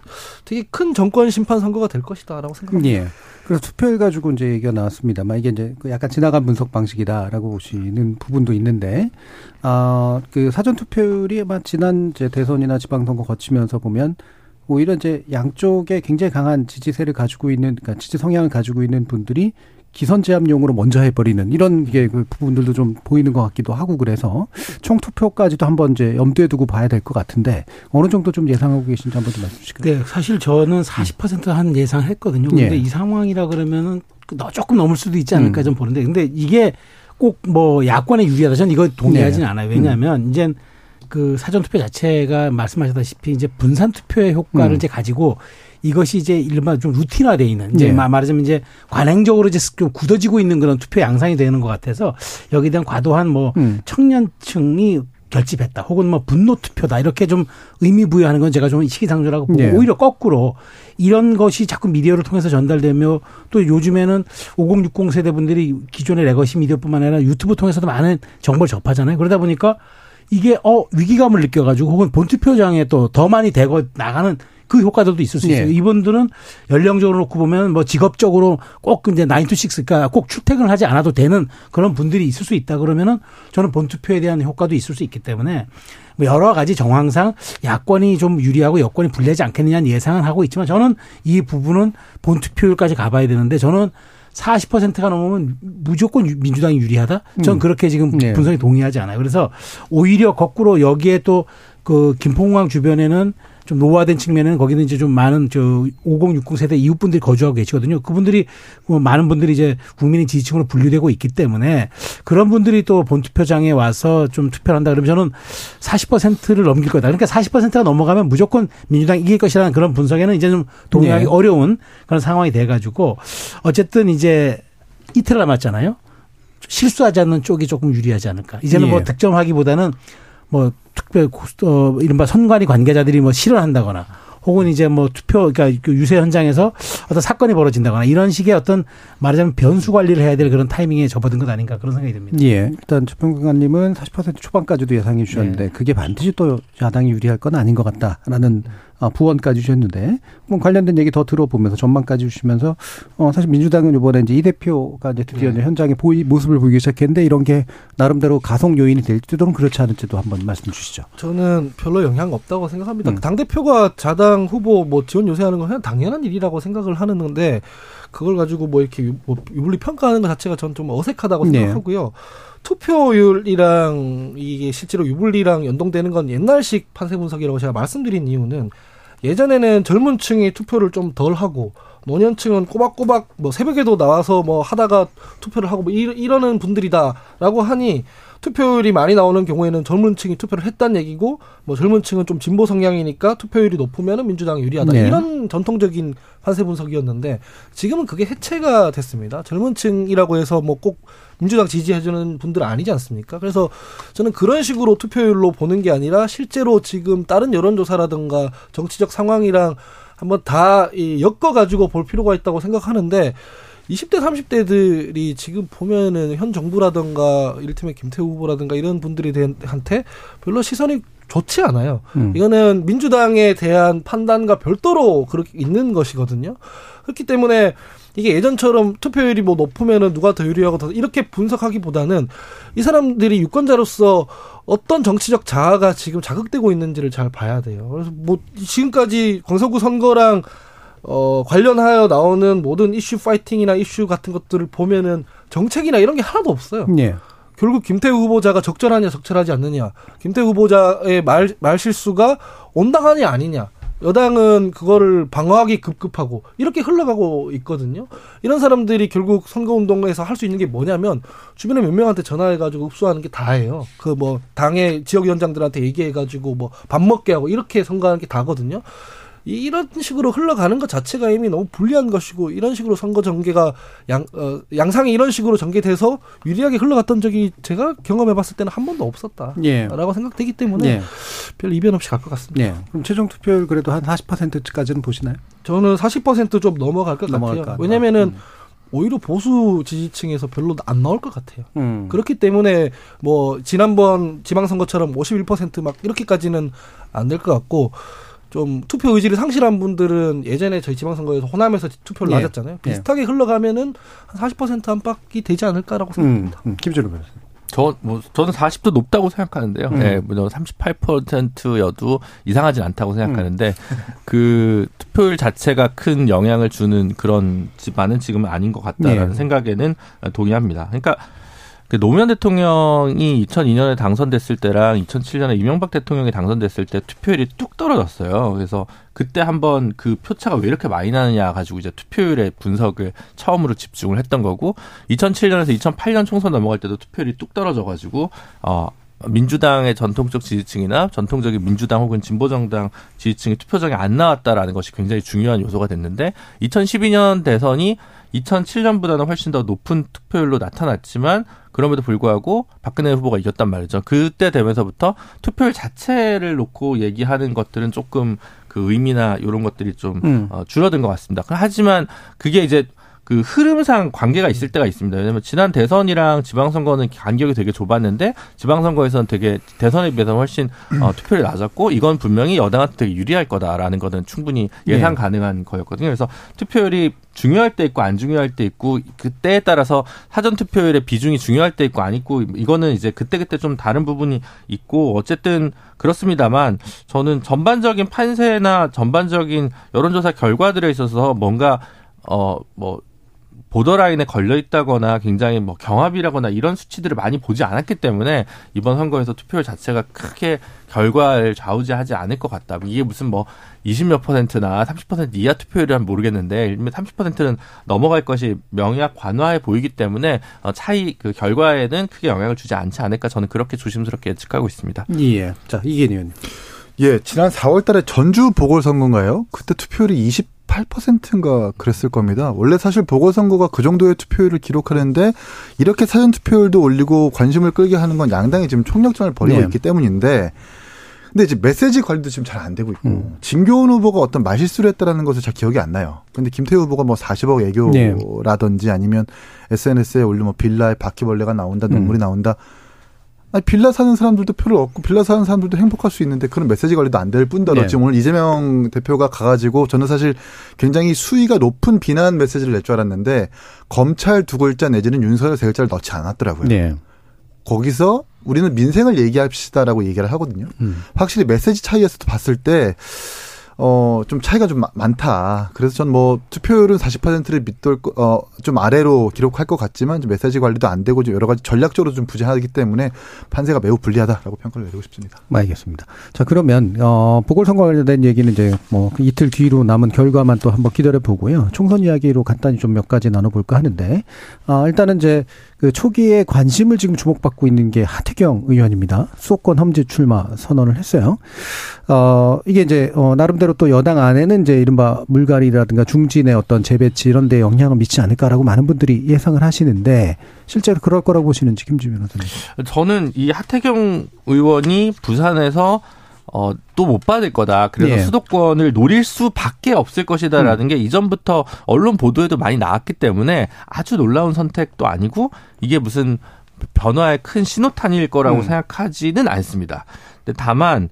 되게 큰 정권 심판 선거가 될 것이다라고 생각합니다. 예. 그래서 투표해 가지고 이제 얘기가 나왔습니다만 이게 이제 그 약간 지나간 분석 방식이다라고 보시는 부분도 있는데 아그 사전 투표율이 아마 지난 이제 대선이나 지방선거 거치면서 보면 오히려 이제 양쪽에 굉장히 강한 지지세를 가지고 있는 그러니까 지지 성향을 가지고 있는 분들이 기선 제압용으로 먼저 해버리는 이런 게 그 부분들도 좀 보이는 것 같기도 하고 그래서 총 투표까지도 한번 이제 염두에 두고 봐야 될 것 같은데 어느 정도 좀 예상하고 계신지 한번 좀 말씀 주실까요? 네, 사실 저는 40%한 예상을 했거든요. 그런데 예. 이 상황이라 그러면은 조금 넘을 수도 있지 않을까 음. 좀 보는데 근데 이게 꼭 뭐 야권에 유리하다 저는 이거 동의하지는 네. 않아요. 왜냐하면 음. 이제 그 사전 투표 자체가 말씀하셨다시피 이제 분산 투표의 효과를 음. 이제 가지고 이것이 이제 일반 좀 루틴화돼 있는 이제 네. 말하자면 이제 관행적으로 이제 좀 굳어지고 있는 그런 투표 양상이 되는 것 같아서 여기에 대한 과도한 뭐 음. 청년층이 결집했다 혹은 뭐 분노 투표다 이렇게 좀 의미 부여하는 건 제가 좀 시기상조라고 보고 네. 오히려 거꾸로 이런 것이 자꾸 미디어를 통해서 전달되며 또 요즘에는 5060 세대분들이 기존의 legacy 미디어뿐만 아니라 유튜브 통해서도 많은 정보를 접하잖아요. 그러다 보니까 이게 어 위기감을 느껴가지고 혹은 본투표장에 또 더 많이 대거 나가는 그 효과들도 있을 수 있어요. 네. 이분들은 연령적으로 놓고 보면 뭐 직업적으로 꼭 이제 nine to six 그러니까 꼭 출퇴근을 하지 않아도 되는 그런 분들이 있을 수 있다 그러면은 저는 본투표에 대한 효과도 있을 수 있기 때문에 뭐 여러 가지 정황상 야권이 좀 유리하고 여권이 불리하지 않겠느냐는 예상은 하고 있지만 저는 이 부분은 본투표율까지 가봐야 되는데 저는 40%가 넘으면 무조건 민주당이 유리하다? 전 음. 그렇게 지금 네. 분석이 동의하지 않아요. 그래서 오히려 거꾸로 여기에 또 그 김포공항 주변에는 좀 노화된 측면에는 거기는 이제 좀 많은 저 5060 세대 이웃 분들이 거주하고 계시거든요. 그분들이 뭐 많은 분들이 이제 국민의 지지층으로 분류되고 있기 때문에 그런 분들이 또 본투표장에 와서 좀 투표를 한다 그러면 저는 40%를 넘길 거다. 그러니까 40%가 넘어가면 무조건 민주당이 이길 것이라는 그런 분석에는 이제 좀 동의하기 네. 어려운 그런 상황이 돼 가지고 어쨌든 이제 이틀 남았잖아요. 실수하지 않는 쪽이 조금 유리하지 않을까. 이제는 뭐 예. 뭐 득점하기보다는 뭐 특별 어 이른바 선관위 관계자들이 뭐 실현한다거나 혹은 이제 뭐 투표 그러니까 그 유세 현장에서 어떤 사건이 벌어진다거나 이런 식의 어떤 말하자면 변수 관리를 해야 될 그런 타이밍에 접어든 것 아닌가 그런 생각이 듭니다. 예. 일단 주평관님은 40% 초반까지도 예상해 주셨는데 네. 그게 반드시 또 야당이 유리할 건 아닌 것 같다라는 어, 부원까지 주셨는데 뭐 관련된 얘기 더 들어보면서 전망까지 주시면서 어 사실 민주당은 이번에 이제 이 대표가 이제 드디어 네. 현장에 보이 모습을 보이기 시작했는데 이런 게 나름대로 가속 요인이 될지도 그렇지 않을지도 한번 말씀 주시죠. 저는 별로 영향 없다고 생각합니다. 음. 당 대표가 자당 후보 뭐 지원 요새하는 건 그냥 당연한 일이라고 생각을 하는 건데 그걸 가지고 뭐 이렇게 뭐 유불리 평가하는 것 자체가 전 좀 어색하다고 네. 생각하고요. 네. 투표율이랑 이게 실제로 유불리랑 연동되는 건 옛날식 판세 분석이라고 제가 말씀드린 이유는 예전에는 젊은 층이 투표를 좀 덜 하고 노년층은 꼬박꼬박 뭐 새벽에도 나와서 뭐 하다가 투표를 하고 뭐 이러 는 분들이다라고 하니 투표율이 많이 나오는 경우에는 젊은 층이 투표를 했다는 얘기고 뭐 젊은 층은 좀 진보 성향이니까 투표율이 높으면 민주당이 유리하다. 네. 이런 전통적인 판세 분석이었는데 지금은 그게 해체가 됐습니다. 젊은 층이라고 해서 뭐 꼭 민주당 지지해주는 분들 아니지 않습니까? 그래서 저는 그런 식으로 투표율로 보는 게 아니라 실제로 지금 다른 여론조사라든가 정치적 상황이랑 한번 다 엮어가지고 볼 필요가 있다고 생각하는데 20대, 30대들이 지금 보면은 현 정부라든가 이를테면 김태우 후보라든가 이런 분들이 한테 별로 시선이 좋지 않아요. 음. 이거는 민주당에 대한 판단과 별도로 그렇게 있는 것이거든요. 그렇기 때문에 이게 예전처럼 투표율이 뭐 높으면은 누가 더 유리하고 더 이렇게 분석하기보다는 이 사람들이 유권자로서 어떤 정치적 자아가 지금 자극되고 있는지를 잘 봐야 돼요. 그래서 뭐 지금까지 광석구 선거랑 어 관련하여 나오는 모든 이슈 파이팅이나 이슈 같은 것들을 보면은 정책이나 이런 게 하나도 없어요. 예. 결국 김태우 후보자가 적절하냐 적절하지 않느냐, 김태우 후보자의 말, 말 실수가 온당하냐 아니냐, 여당은 그거를 방어하기 급급하고 이렇게 흘러가고 있거든요. 이런 사람들이 결국 선거운동에서 할 수 있는 게 뭐냐면 주변에 몇 명한테 전화해가지고 흡수하는 게 다예요. 그 뭐 당의 지역위원장들한테 얘기해가지고 뭐 밥 먹게 하고 이렇게 선거하는 게 다거든요. 이런 식으로 흘러가는 것 자체가 이미 너무 불리한 것이고 이런 식으로 선거 전개가 양 어, 양상이 이런 식으로 전개돼서 유리하게 흘러갔던 적이 제가 경험해봤을 때는 한 번도 없었다라고 예. 생각되기 때문에 예. 별 이변 없이 갈 것 같습니다. 예. 그럼 최종 투표율 그래도 한 40%까지는 보시나요? 저는 40%좀 넘어갈 것 같아요. 왜냐면은 음. 오히려 보수 지지층에서 별로 안 나올 것 같아요. 음. 그렇기 때문에 뭐 지난번 지방선거처럼 51%막 이렇게까지는 안 될 것 같고 좀 투표 의지를 상실한 분들은 예전에 저희 지방선거에서 호남에서 투표를 네. 낮았잖아요. 예. 비슷하게 흘러가면는 한40% 안팎이 되지 않을까라고 생각합니다. 음, 음. 김준호 변호사. 저, 뭐, 저는 40도 높다고 생각하는데요. 음. 네, 뭐, 38%여도 이상하진 않다고 생각하는데, 음. 그, 투표율 자체가 큰 영향을 주는 그런 집안은 지금은 아닌 것 같다라는 네. 생각에는 동의합니다. 그러니까, 그 노무현 대통령이 2002년에 당선됐을 때랑 2007년에 이명박 대통령이 당선됐을 때 투표율이 뚝 떨어졌어요. 그래서 그때 한번 그 표차가 왜 이렇게 많이 나느냐 가지고 이제 투표율의 분석을 처음으로 집중을 했던 거고 2007년에서 2008년 총선 넘어갈 때도 투표율이 뚝 떨어져 가지고 어 민주당의 전통적 지지층이나 전통적인 민주당 혹은 진보정당 지지층이 투표장에 안 나왔다라는 것이 굉장히 중요한 요소가 됐는데 2012년 대선이 2007년보다는 훨씬 더 높은 투표율로 나타났지만 그럼에도 불구하고 박근혜 후보가 이겼단 말이죠. 그때 되면서부터 투표율 자체를 놓고 얘기하는 것들은 조금 그 의미나 이런 것들이 좀 음. 어, 줄어든 것 같습니다. 하지만 그게 이제 그 흐름상 관계가 있을 때가 있습니다. 왜냐하면 지난 대선이랑 지방선거는 간격이 되게 좁았는데 지방선거에서는 되게 대선에 비해서 훨씬 어, 투표율이 낮았고 이건 분명히 여당한테 되게 유리할 거다라는 것은 충분히 예상 네. 가능한 거였거든요. 그래서 투표율이 중요할 때 있고 안 중요할 때 있고 그때에 따라서 사전 투표율의 비중이 중요할 때 있고 안 있고 이거는 이제 그때 그때 좀 다른 부분이 있고 어쨌든 그렇습니다만 저는 전반적인 판세나 전반적인 여론조사 결과들에 있어서 뭔가 어뭐 보더라인에 걸려 있다거나 굉장히 뭐 경합이라거나 이런 수치들을 많이 보지 않았기 때문에 이번 선거에서 투표율 자체가 크게 결과를 좌우지하지 않을 것 같다. 이게 무슨 뭐 20몇 퍼센트나 30% 이하 투표율이란 모르겠는데 일면 30%는 넘어갈 것이 명약 관화해 보이기 때문에 어, 차이 그 결과에는 크게 영향을 주지 않지 않을까 저는 그렇게 조심스럽게 예측하고 있습니다. 예. 자, 이계현 의원님. 예, 지난 4월 달에 전주 보궐선거인가요? 그때 투표율이 20 8%인가 그랬을 겁니다. 원래 사실 보궐선거가 그 정도의 투표율을 기록하는데 이렇게 사전 투표율도 올리고 관심을 끌게 하는 건 양당이 지금 총력전을 벌이고 네. 있기 때문인데 근데 이제 메시지 관리도 지금 잘 안 되고 있고 음. 진교훈 후보가 어떤 말실수를 했다라는 것을 잘 기억이 안 나요. 근데 김태우 후보가 뭐 40억 애교라든지 아니면 SNS에 올리면 뭐 빌라에 바퀴벌레가 나온다, 눈물이 음. 나온다. 아니, 빌라 사는 사람들도 표를 얻고 빌라 사는 사람들도 행복할 수 있는데 그런 메시지 관리도 안 될 뿐더러 네. 지금 오늘 이재명 대표가 가가지고 저는 사실 굉장히 수위가 높은 비난 메시지를 낼 줄 알았는데 검찰 두 글자 내지는 윤석열 세 글자를 넣지 않았더라고요. 네. 거기서 우리는 민생을 얘기합시다라고 얘기를 하거든요. 음. 확실히 메시지 차이에서도 봤을 때 어, 좀 차이가 좀 많다. 그래서 전 뭐 투표율은 40%를 밑돌, 어, 좀 아래로 기록할 것 같지만 좀 메시지 관리도 안 되고 좀 여러 가지 전략적으로 좀 부재하기 때문에 판세가 매우 불리하다라고 평가를 내리고 싶습니다. 알겠습니다. 자, 그러면, 어, 보궐선거 관련된 얘기는 이제 뭐 이틀 뒤로 남은 결과만 또 한번 기다려 보고요. 총선 이야기로 간단히 좀 몇 가지 나눠볼까 하는데, 어, 일단은 이제 그 초기에 관심을 지금 주목받고 있는 게 하태경 의원입니다. 수도권 험지 출마 선언을 했어요. 어, 이게 이제, 어, 나름대로 또 여당 안에는 이제 이른바 물갈이라든가 중진의 어떤 재배치 이런 데 영향을 미치지 않을까라고 많은 분들이 예상을 하시는데 실제로 그럴 거라고 보시는지 김주 변호사님. 저는 이 하태경 의원이 부산에서 어, 또 못 받을 거다. 그래서 예. 수도권을 노릴 수밖에 없을 것이다라는 음. 게 이전부터 언론 보도에도 많이 나왔기 때문에 아주 놀라운 선택도 아니고 이게 무슨 변화의 큰 신호탄일 거라고 음. 생각하지는 않습니다. 근데 다만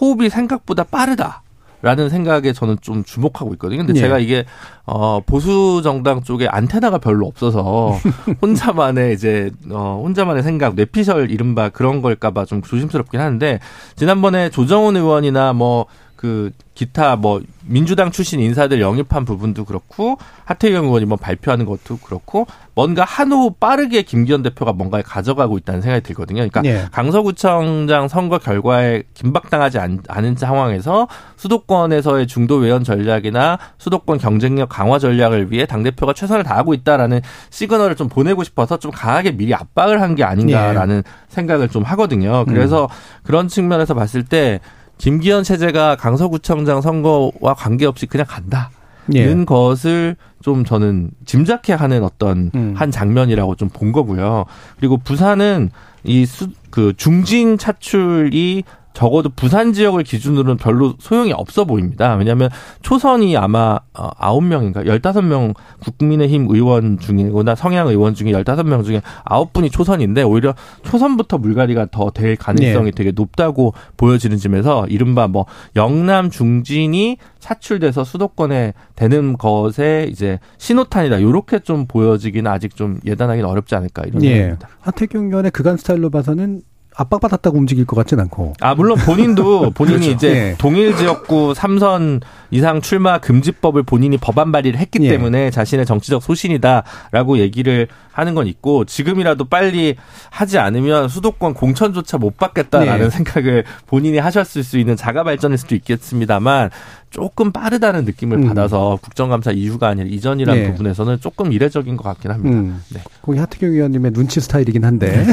호흡이 생각보다 빠르다. 라는 생각에 저는 좀 주목하고 있거든요. 근데 예. 제가 이게 어 보수 정당 쪽에 안테나가 별로 없어서 혼자만의 이제 어 혼자만의 생각, 뇌피셜 이른바 그런 걸까봐 좀 조심스럽긴 하는데 지난번에 조정훈 의원이나 뭐 그 기타 뭐 민주당 출신 인사들 영입한 부분도 그렇고 하태경 의원이 뭐 발표하는 것도 그렇고 뭔가 한호 빠르게 김기현 대표가 뭔가를 가져가고 있다는 생각이 들거든요. 그러니까 네. 강서구청장 선거 결과에 긴박당하지 않, 은 상황에서 수도권에서의 중도 외연 전략이나 수도권 경쟁력 강화 전략을 위해 당 대표가 최선을 다하고 있다라는 시그널을 좀 보내고 싶어서 좀 강하게 미리 압박을 한 게 아닌가라는 네. 생각을 좀 하거든요. 그래서 음. 그런 측면에서 봤을 때 김기현 체제가 강서구청장 선거와 관계없이 그냥 간다. 는 예. 것을 좀 저는 짐작해 하는 어떤 음. 한 장면이라고 좀 본 거고요. 그리고 부산은 이 수, 그 중진 차출이 적어도 부산 지역을 기준으로는 별로 소용이 없어 보입니다. 왜냐하면 초선이 아마 어, 아홉 명인가 열다섯 명 국민의힘 의원 중이거나 성향 의원 중에 열다섯 명 중에 아홉 분이 초선인데 오히려 초선부터 물갈이가 더 될 가능성이 네. 되게 높다고 보여지는 점에서 이른바 뭐 영남 중진이 차출돼서 수도권에 되는 것에 이제 신호탄이다. 요렇게 좀 보여지기는 아직 좀 예단하기는 어렵지 않을까 이런 예. 생각입니다. 하태경 의원의 그간 스타일로 봐서는 압박받았다고 움직일 것 같진 않고. 아, 물론 본인도 본인이 그렇죠. 이제 네. 동일 지역구 삼선 이상 출마 금지법을 본인이 법안 발의를 했기 네. 때문에 자신의 정치적 소신이다라고 얘기를 하는 건 있고 지금이라도 빨리 하지 않으면 수도권 공천조차 못 받겠다라는 네. 생각을 본인이 하셨을 수 있는 자가 발전일 수도 있겠습니다만 조금 빠르다는 느낌을 음. 받아서 국정감사 이후가 아니라 이전이라는 네. 부분에서는 조금 이례적인 것 같긴 합니다. 음. 네. 거기 하태경 의원님의 눈치 스타일이긴 한데.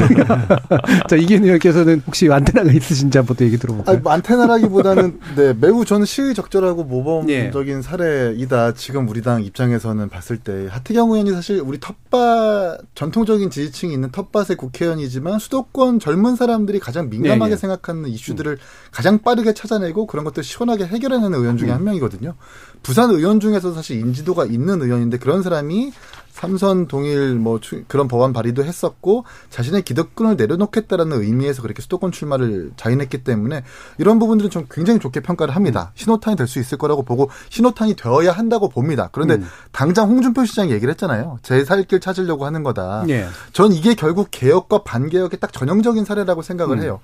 자, 이기현 의원께서는 혹시 안테나가 있으신지 한번 또 얘기 들어볼까요? 아니, 뭐 안테나라기보다는 네, 매우 저는 시의적절하고 모범적인 네. 사례이다. 지금 우리 당 입장에서는 봤을 때 하태경 의원이 사실 우리 텃밭 전통적인 지지층이 있는 텃밭의 국회의원이지만 수도권 젊은 사람들이 가장 민감하게 네, 네. 생각하는 이슈들을 음. 가장 빠르게 찾아내고 그런 것들 시원하게 해결해내는 의원 중에 음. 한 명이거든요. 부산 의원 중에서 사실 인지도가 있는 의원인데 그런 사람이 삼선 동일 뭐 그런 법안 발의도 했었고 자신의 기득권을 내려놓겠다라는 의미에서 그렇게 수도권 출마를 자인했기 때문에 이런 부분들은 좀 굉장히 좋게 평가를 합니다. 음. 신호탄이 될 수 있을 거라고 보고 신호탄이 되어야 한다고 봅니다. 그런데 음. 당장 홍준표 시장이 얘기를 했잖아요. 제 살길 찾으려고 하는 거다. 예. 전 이게 결국 개혁과 반개혁의 딱 전형적인 사례라고 생각을 음. 해요.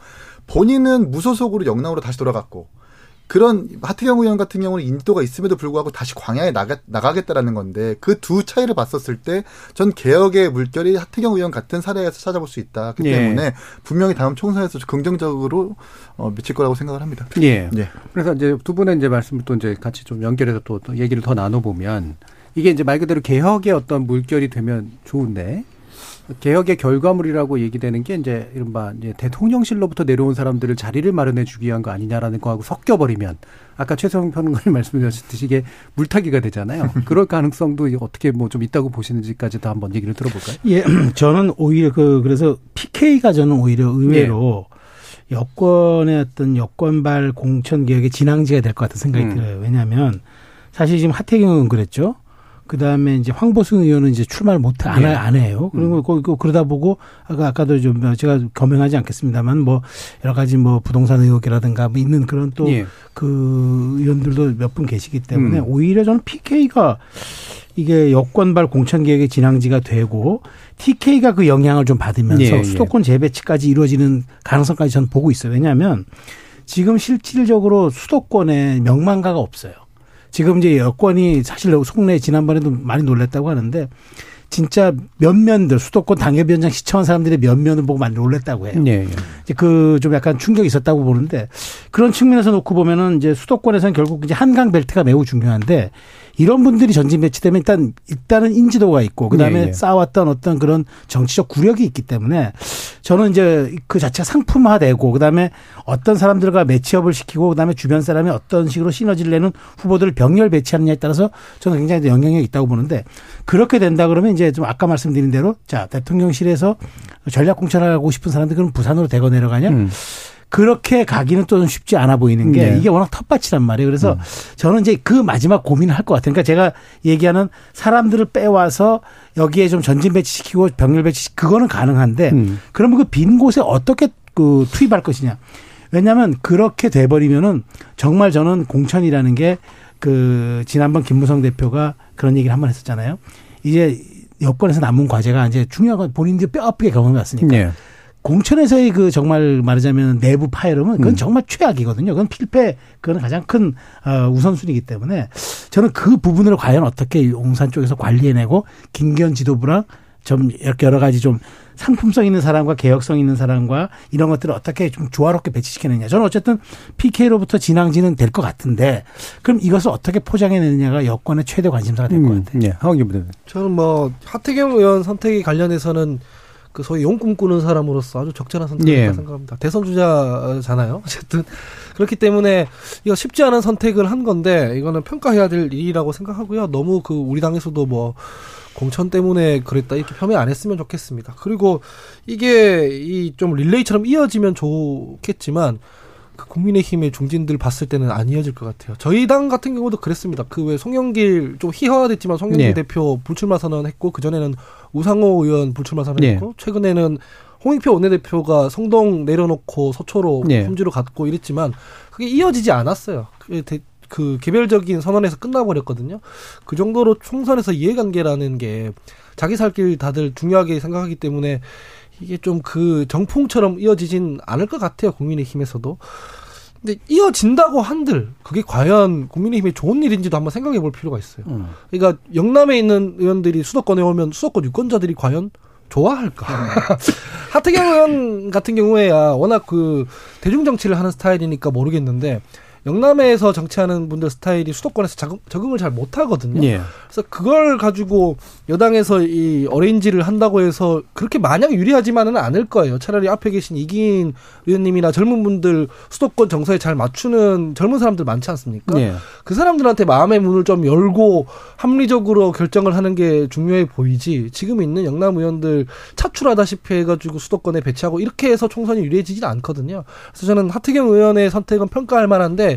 본인은 무소속으로 영남으로 다시 돌아갔고 그런 하태경 의원 같은 경우는 인지도가 있음에도 불구하고 다시 광야에 나가, 나가겠다라는 건데 그 두 차이를 봤었을 때 전 개혁의 물결이 하태경 의원 같은 사례에서 찾아볼 수 있다. 그 때문에 예. 분명히 다음 총선에서 긍정적으로 어, 미칠 거라고 생각을 합니다. 예. 예. 그래서 이제 두 분의 이제 말씀을 또 이제 같이 좀 연결해서 또, 또 얘기를 더 나눠보면 이게 이제 말 그대로 개혁의 어떤 물결이 되면 좋은데 개혁의 결과물이라고 얘기되는 게 이제 이른바 이제 대통령실로부터 내려온 사람들을 자리를 마련해 주기 위한 거 아니냐라는 거하고 섞여버리면 아까 최성 평론가님 말씀하셨듯이 이게 물타기가 되잖아요. 그럴 가능성도 어떻게 뭐 좀 있다고 보시는지까지도 한번 얘기를 들어볼까요? 예, 저는 오히려 그 그래서 PK가 저는 오히려 의외로 예. 여권의 어떤 여권발 공천 개혁의 진앙지가 될 것 같은 생각이 음. 들어요. 왜냐하면 사실 지금 하태경은 그랬죠. 그 다음에 이제 황보승 의원은 이제 출마를 못, 안, 네. 안 해요. 그리고 음. 그, 그러다 보고, 아까, 아까도 좀 제가 겸행하지 않겠습니다만 뭐 여러 가지 뭐 부동산 의혹이라든가 뭐 있는 그런 또그 예. 그 의원들도 몇 분 계시기 때문에 음. 오히려 저는 PK가 이게 여권발 공천 개혁의 진앙지가 되고 TK가 그 영향을 좀 받으면서 예, 예. 수도권 재배치까지 이루어지는 가능성까지 저는 보고 있어요. 왜냐하면 지금 실질적으로 수도권에 명망가가 없어요. 지금 이제 여권이 사실 속내 지난번에도 많이 놀랬다고 하는데 진짜 면면들 수도권 당협위원장 시청한 사람들의 면면을 보고 많이 놀랬다고 해요. 네. 이제 그 좀 약간 충격이 있었다고 보는데 그런 측면에서 놓고 보면은 이제 수도권에서는 결국 이제 한강 벨트가 매우 중요한데 이런 분들이 전진 배치되면 일단 일단은 인지도가 있고 그다음에 네, 네. 쌓아왔던 어떤 그런 정치적 구력이 있기 때문에 저는 이제 그 자체가 상품화되고 그다음에 어떤 사람들과 매치업을 시키고 그다음에 주변 사람이 어떤 식으로 시너지를 내는 후보들을 병렬 배치하느냐에 따라서 저는 굉장히 영향력이 있다고 보는데 그렇게 된다 그러면 이제 좀 아까 말씀드린 대로 자 대통령실에서 전략 공천하고 싶은 사람들 그럼 부산으로 대거 내려가냐? 음. 그렇게 가기는 또 쉽지 않아 보이는 게 네. 이게 워낙 텃밭이란 말이에요. 그래서 음. 저는 이제 그 마지막 고민을 할 것 같아요. 그러니까 제가 얘기하는 사람들을 빼와서 여기에 좀 전진 배치시키고 병렬 배치 그거는 가능한데 음. 그러면 그 빈 곳에 어떻게 그 투입할 것이냐. 왜냐하면 그렇게 돼버리면은 정말 저는 공천이라는 게 그 지난번 김무성 대표가 그런 얘기를 한 번 했었잖아요. 이제 여권에서 남은 과제가 이제 중요한 건 본인들이 뼈 아프게 경험해 왔으니까. 네. 공천에서의 그 정말 말하자면 내부 파열음은 그건 음. 정말 최악이거든요. 그건 필패, 그건 가장 큰 어, 우선순위이기 때문에 저는 그 부분을 과연 어떻게 용산 쪽에서 관리해내고 김기현 지도부랑 좀 이렇게 여러 가지 좀 상품성 있는 사람과 개혁성 있는 사람과 이런 것들을 어떻게 좀 조화롭게 배치시키느냐. 저는 어쨌든 PK로부터 진앙지는 될 것 같은데 그럼 이것을 어떻게 포장해내느냐가 여권의 최대 관심사가 될것 음, 같아요. 네, 하원기 부대 저는 뭐 하태경 의원 선택에 관련해서는 그 소위 용 꿈 꾸는 사람으로서 아주 적절한 선택이라고 예. 생각합니다. 대선 주자잖아요. 어쨌든 그렇기 때문에 이거 쉽지 않은 선택을 한 건데 이거는 평가해야 될 일이라고 생각하고요. 너무 그 우리 당에서도 뭐 공천 때문에 그랬다 이렇게 폄훼 안 했으면 좋겠습니다. 그리고 이게 이 좀 릴레이처럼 이어지면 좋겠지만 그 국민의힘의 중진들 봤을 때는 안 이어질 것 같아요. 저희 당 같은 경우도 그랬습니다. 그 왜 송영길 좀 희화화됐지만 송영길 네. 대표 불출마 선언했고 그 전에는 우상호 의원 불출마 선언했고 네. 최근에는 홍익표 원내대표가 성동 내려놓고 서초로 네. 험지로 갔고 이랬지만 그게 이어지지 않았어요. 그게 그 개별적인 선언에서 끝나버렸거든요. 그 정도로 총선에서 이해관계라는 게 자기 살 길 다들 중요하게 생각하기 때문에 이게 좀 그 정풍처럼 이어지진 않을 것 같아요. 국민의힘에서도. 근데 이어진다고 한들 그게 과연 국민의힘에 좋은 일인지도 한번 생각해 볼 필요가 있어요. 음. 그러니까 영남에 있는 의원들이 수도권에 오면 수도권 유권자들이 과연 좋아할까? 하태경 의원 같은 경우에야 워낙 그 대중 정치를 하는 스타일이니까 모르겠는데 영남에서 정치하는 분들 스타일이 수도권에서 적응, 을잘 못하거든요. 예. 그래서 그걸 가지고 여당에서 이 어레인지를 한다고 해서 그렇게 마냥 유리하지만은 않을 거예요. 차라리 앞에 계신 이기인 의원님이나 젊은 분들 수도권 정서에 잘 맞추는 젊은 사람들 많지 않습니까? 예. 그 사람들한테 마음의 문을 좀 열고 합리적으로 결정을 하는 게 중요해 보이지. 지금 있는 영남 의원들 차출하다시피 해가지고 수도권에 배치하고 이렇게 해서 총선이 유리해지진 않거든요. 그래서 저는 하태경 의원의 선택은 평가할 만한데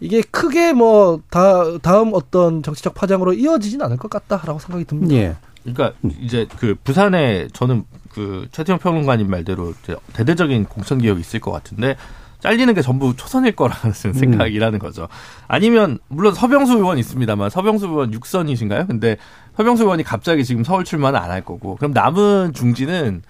이게 크게 뭐 다, 다음 어떤 정치적 파장으로 이어지진 않을 것 같다라고 생각이 듭니다. 예. 그러니까 이제 그 부산에 저는 그 최태형 평론가님 말대로 대대적인 공천 개혁이 있을 것 같은데 잘리는 게 전부 초선일 거라는 음. 생각이라는 거죠. 아니면 물론 서병수 의원 있습니다만 서병수 의원 육선이신가요? 근데 서병수 의원이 갑자기 지금 서울 출마는 안 할 거고 그럼 남은 중지는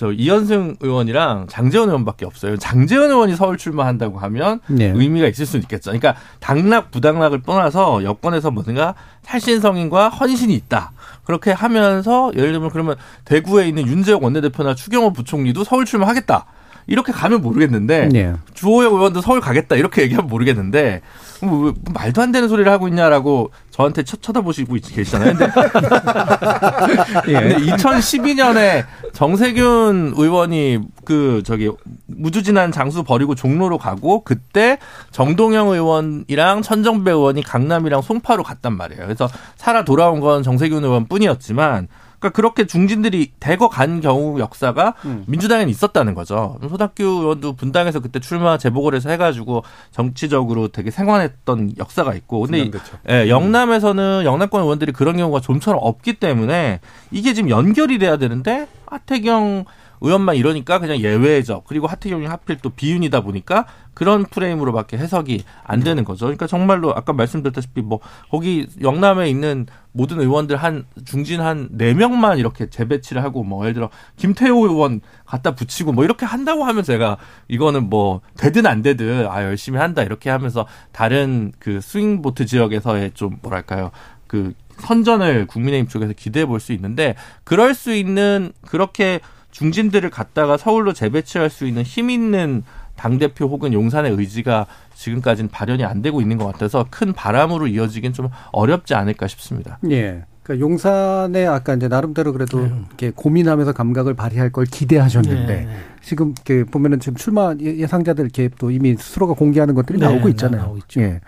저 이현승 의원이랑 장재원 의원밖에 없어요. 장재원 의원이 서울 출마한다고 하면 네. 의미가 있을 수는 있겠죠. 그러니까 당락 부당락을 떠나서 여권에서 뭔가 탈신성인과 헌신이 있다. 그렇게 하면서 예를 들면 그러면 대구에 있는 윤재욱 원내대표나 추경호 부총리도 서울 출마하겠다. 이렇게 가면 모르겠는데 네. 주호영 의원도 서울 가겠다 이렇게 얘기하면 모르겠는데 뭐, 뭐, 말도 안 되는 소리를 하고 있냐라고 저한테 쳐, 쳐다보시고 계시잖아요. 근데, 예. 근데 2012년에 정세균 의원이 그 저기 무주진한 장수 버리고 종로로 가고 그때 정동영 의원이랑 천정배 의원이 강남이랑 송파로 갔단 말이에요. 그래서 살아 돌아온 건 정세균 의원뿐이었지만 그러니까 그렇게 중진들이 대거 간 경우 역사가 음. 민주당에는 있었다는 거죠. 소닥규 의원도 분당에서 그때 출마 재보궐 해서 해가지고 정치적으로 되게 생활했던 역사가 있고. 근데 예, 영남에서는 영남권 의원들이 그런 경우가 좀처럼 없기 때문에 이게 지금 연결이 돼야 되는데 하태경 의원만 이러니까 그냥 예외적 그리고 하태경이 하필 또 비윤이다 보니까 그런 프레임으로밖에 해석이 안 되는 거죠. 그러니까 정말로 아까 말씀드렸다시피 뭐 거기 영남에 있는 모든 의원들 한 중진 한 네 명만 이렇게 재배치를 하고 뭐 예를 들어 김태호 의원 갖다 붙이고 뭐 이렇게 한다고 하면 제가 이거는 뭐 되든 안 되든 아 열심히 한다 이렇게 하면서 다른 그 스윙보트 지역에서의 좀 뭐랄까요 그 선전을 국민의힘 쪽에서 기대해 볼 수 있는데 그럴 수 있는 그렇게 중진들을 갖다가 서울로 재배치할 수 있는 힘 있는 당 대표 혹은 용산의 의지가 지금까지는 발현이 안 되고 있는 것 같아서 큰 바람으로 이어지긴 좀 어렵지 않을까 싶습니다. 예. 그러니까 용산에 아까 이제 나름대로 그래도 네. 이렇게 고민하면서 감각을 발휘할 걸 기대하셨는데 네. 지금 이렇게 보면은 지금 출마 예상자들 이렇게 또 이미 스스로가 공개하는 것들이 네. 나오고 있잖아요. 나오고 예.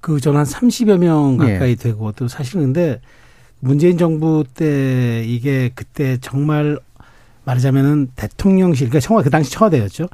그전한 30여 명 가까이 예. 되고 또 사실 근데 문재인 정부 때 이게 그때 정말 말하자면은 대통령실, 그러니까 청와 그 당시 청와대였죠.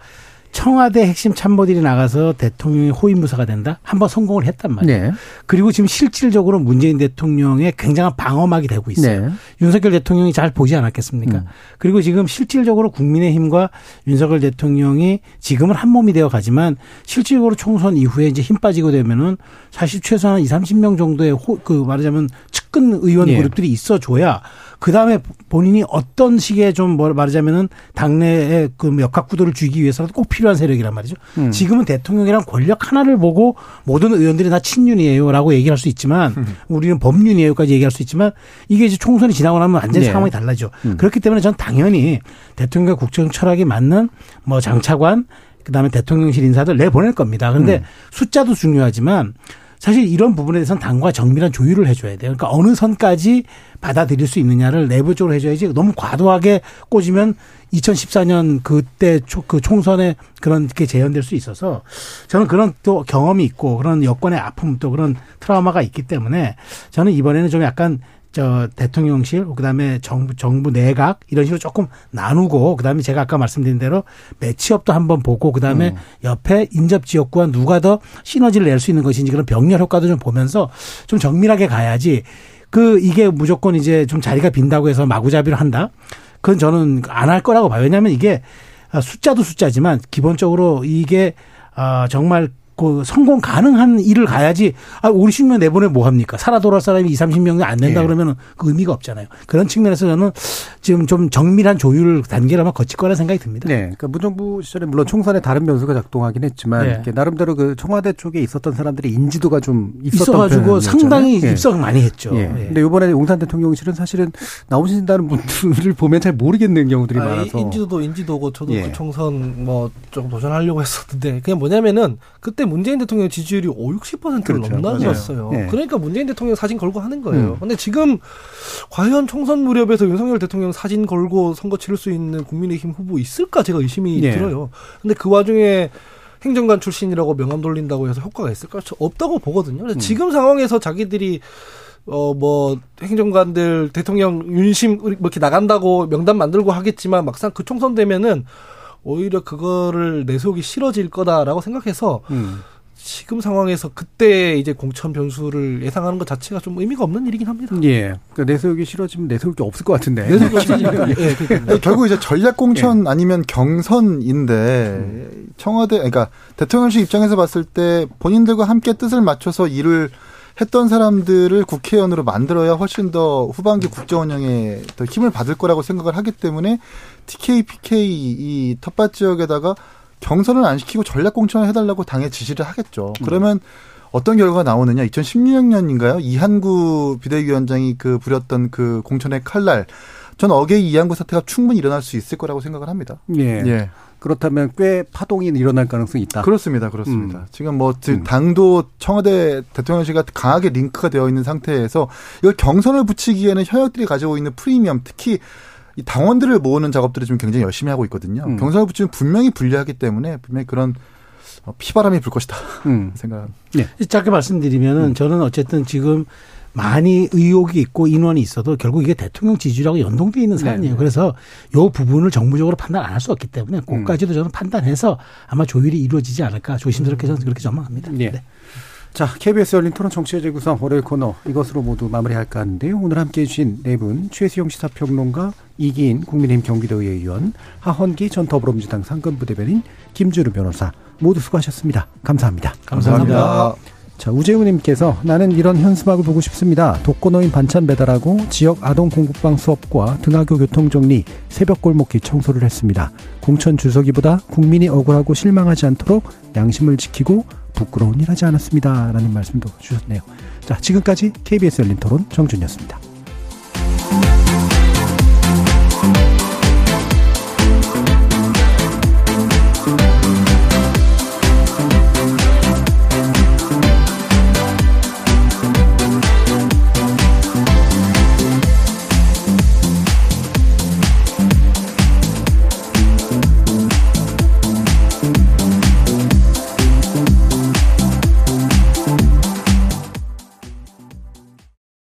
청와대 핵심 참모들이 나가서 대통령의 호위무사가 된다? 한번 성공을 했단 말이에요. 네. 그리고 지금 실질적으로 문재인 대통령의 굉장한 방어막이 되고 있어요. 네. 윤석열 대통령이 잘 보지 않았겠습니까? 음. 그리고 지금 실질적으로 국민의힘과 윤석열 대통령이 지금은 한 몸이 되어 가지만 실질적으로 총선 이후에 이제 힘 빠지고 되면은 사실 최소한 2, 30명 정도의 호, 그 말하자면 측근 의원 예. 그룹들이 있어줘야 그 다음에 본인이 어떤 식의 좀뭐 말하자면은 당내의 그 역학 구도를 주기 위해서는 꼭 필요한 세력이란 말이죠. 음. 지금은 대통령이랑 권력 하나를 보고 모든 의원들이 다 친윤이에요라고 얘기할 수 있지만 음. 우리는 법륜이에요까지 얘기할 수 있지만 이게 이제 총선이 지나고 나면 완전히 네. 상황이 달라져. 음. 그렇기 때문에 전 당연히 대통령과 국정 철학에 맞는 뭐 장차관 그다음에 대통령실 인사들 내보낼 겁니다. 그런데 음. 숫자도 중요하지만 사실 이런 부분에 대해서는 당과 정밀한 조율을 해줘야 돼요. 그러니까 어느 선까지 받아들일 수 있느냐를 내부적으로 해줘야지 너무 과도하게 꽂으면 2014년 그때 그 총선에 그런 게 재현될 수 있어서 저는 그런 또 경험이 있고 그런 여권의 아픔 또 그런 트라우마가 있기 때문에 저는 이번에는 좀 약간 저 대통령실 그다음에 정부 정부 내각 이런 식으로 조금 나누고 그다음에 제가 아까 말씀드린 대로 매치업도 한번 보고 그다음에 음. 옆에 인접 지역구와 누가 더 시너지를 낼 수 있는 것인지 그런 병렬 효과도 좀 보면서 좀 정밀하게 가야지 그 이게 무조건 이제 좀 자리가 빈다고 해서 마구잡이로 한다. 그건 저는 안 할 거라고 봐요. 왜냐하면 이게 숫자도 숫자지만 기본적으로 이게 아 정말 그 성공 가능한 일을 가야지 아 우리 10명 내보내 뭐 합니까? 살아 돌아올 사람이 2, 30명이 안 된다 예. 그러면은 그 의미가 없잖아요. 그런 측면에서 저는 지금 좀 정밀한 조율 단계를 아마 거칠 거라 생각이 듭니다. 네. 그러니까 무정부 시절에 물론 총선에 다른 변수가 작동하긴 했지만 네. 나름대로 그 청와대 쪽에 있었던 사람들의 인지도가 좀 있었던 가지고 상당히 예. 입성 많이 했죠. 예. 예. 근데 이번에 용산 대통령실은 사실은 나오신다는 분들을 보면 잘 모르겠는 경우들이 아, 많아서 인지도도 인지도고 저도 예. 그 총선 뭐 좀 도전하려고 했었는데 그냥 뭐냐면은 그때 문재인 대통령 지지율이 5, 60%를 그렇죠. 넘나들었어요. 네. 그러니까 문재인 대통령 사진 걸고 하는 거예요. 음. 근데 지금 과연 총선 무렵에서 윤석열 대통령 사진 걸고 선거 치를 수 있는 국민의힘 후보 있을까 제가 의심이 네. 들어요. 근데 그 와중에 행정관 출신이라고 명함 돌린다고 해서 효과가 있을까? 없다고 보거든요. 음. 지금 상황에서 자기들이 어, 뭐, 행정관들, 대통령 윤심, 뭐 이렇게 나간다고 명단 만들고 하겠지만 막상 그 총선 되면은 오히려 그거를 내세우기 싫어질 거다라고 생각해서 음. 지금 상황에서 그때 이제 공천 변수를 예상하는 것 자체가 좀 의미가 없는 일이긴 합니다. 예. 그러니까 내세우기 싫어지면 내세울 게 없을 것 같은데. 내세우기 싫어지니까. 예, 그러니까. 결국 이제 전략 공천 예. 아니면 경선인데 음. 청와대, 그러니까 대통령실 입장에서 봤을 때 본인들과 함께 뜻을 맞춰서 일을 했던 사람들을 국회의원으로 만들어야 훨씬 더 후반기 국정 운영에 더 힘을 받을 거라고 생각을 하기 때문에 TK, PK 이 텃밭 지역에다가 경선을 안 시키고 전략 공천을 해달라고 당에 지시를 하겠죠. 음. 그러면 어떤 결과가 나오느냐? 2016년인가요? 이한구 비대위원장이 그 부렸던 그 공천의 칼날. 전 어게이 이한구 사태가 충분히 일어날 수 있을 거라고 생각을 합니다. 예. 예. 그렇다면 꽤 파동이 일어날 가능성이 있다. 그렇습니다. 그렇습니다. 음. 지금 뭐 음. 당도 청와대 대통령실과 강하게 링크가 되어 있는 상태에서 이걸 경선을 붙이기에는 현역들이 가지고 있는 프리미엄 특히 이 당원들을 모으는 작업들을 지금 굉장히 열심히 하고 있거든요. 음. 경선을 붙이면 분명히 불리하기 때문에 분명히 그런 어, 피바람이 불 것이다 음. 생각합니다. 네. 짧게 말씀드리면은 음. 저는 어쨌든 지금 많이 의혹이 있고 인원이 있어도 결국 이게 대통령 지지율하고 연동돼 있는 사안이에요. 네. 그래서 요 부분을 정부적으로 판단 안 할 수 없기 때문에 그까지도 음. 저는 판단해서 아마 조율이 이루어지지 않을까 조심스럽게 저는 그렇게 전망합니다. 네. 네. 자, KBS 열린 토론 정치의 재구성 월요일 코너 이것으로 모두 마무리할까 하는데요. 오늘 함께해 주신 네 분, 최수영 시사평론가, 이기인 국민의힘 경기도의 의원, 하헌기 전 더불어민주당 상근부대변인, 김주루 변호사 모두 수고하셨습니다. 감사합니다. 감사합니다. 감사합니다. 자, 우재우님께서 나는 이런 현수막을 보고 싶습니다. 독거노인 반찬 배달하고 지역 아동 공급방 수업과 등하교 교통 정리, 새벽 골목길 청소를 했습니다. 공천 주석이보다 국민이 억울하고 실망하지 않도록 양심을 지키고 부끄러운 일 하지 않았습니다. 라는 말씀도 주셨네요. 자, 지금까지 KBS 열린 토론 정준이었습니다.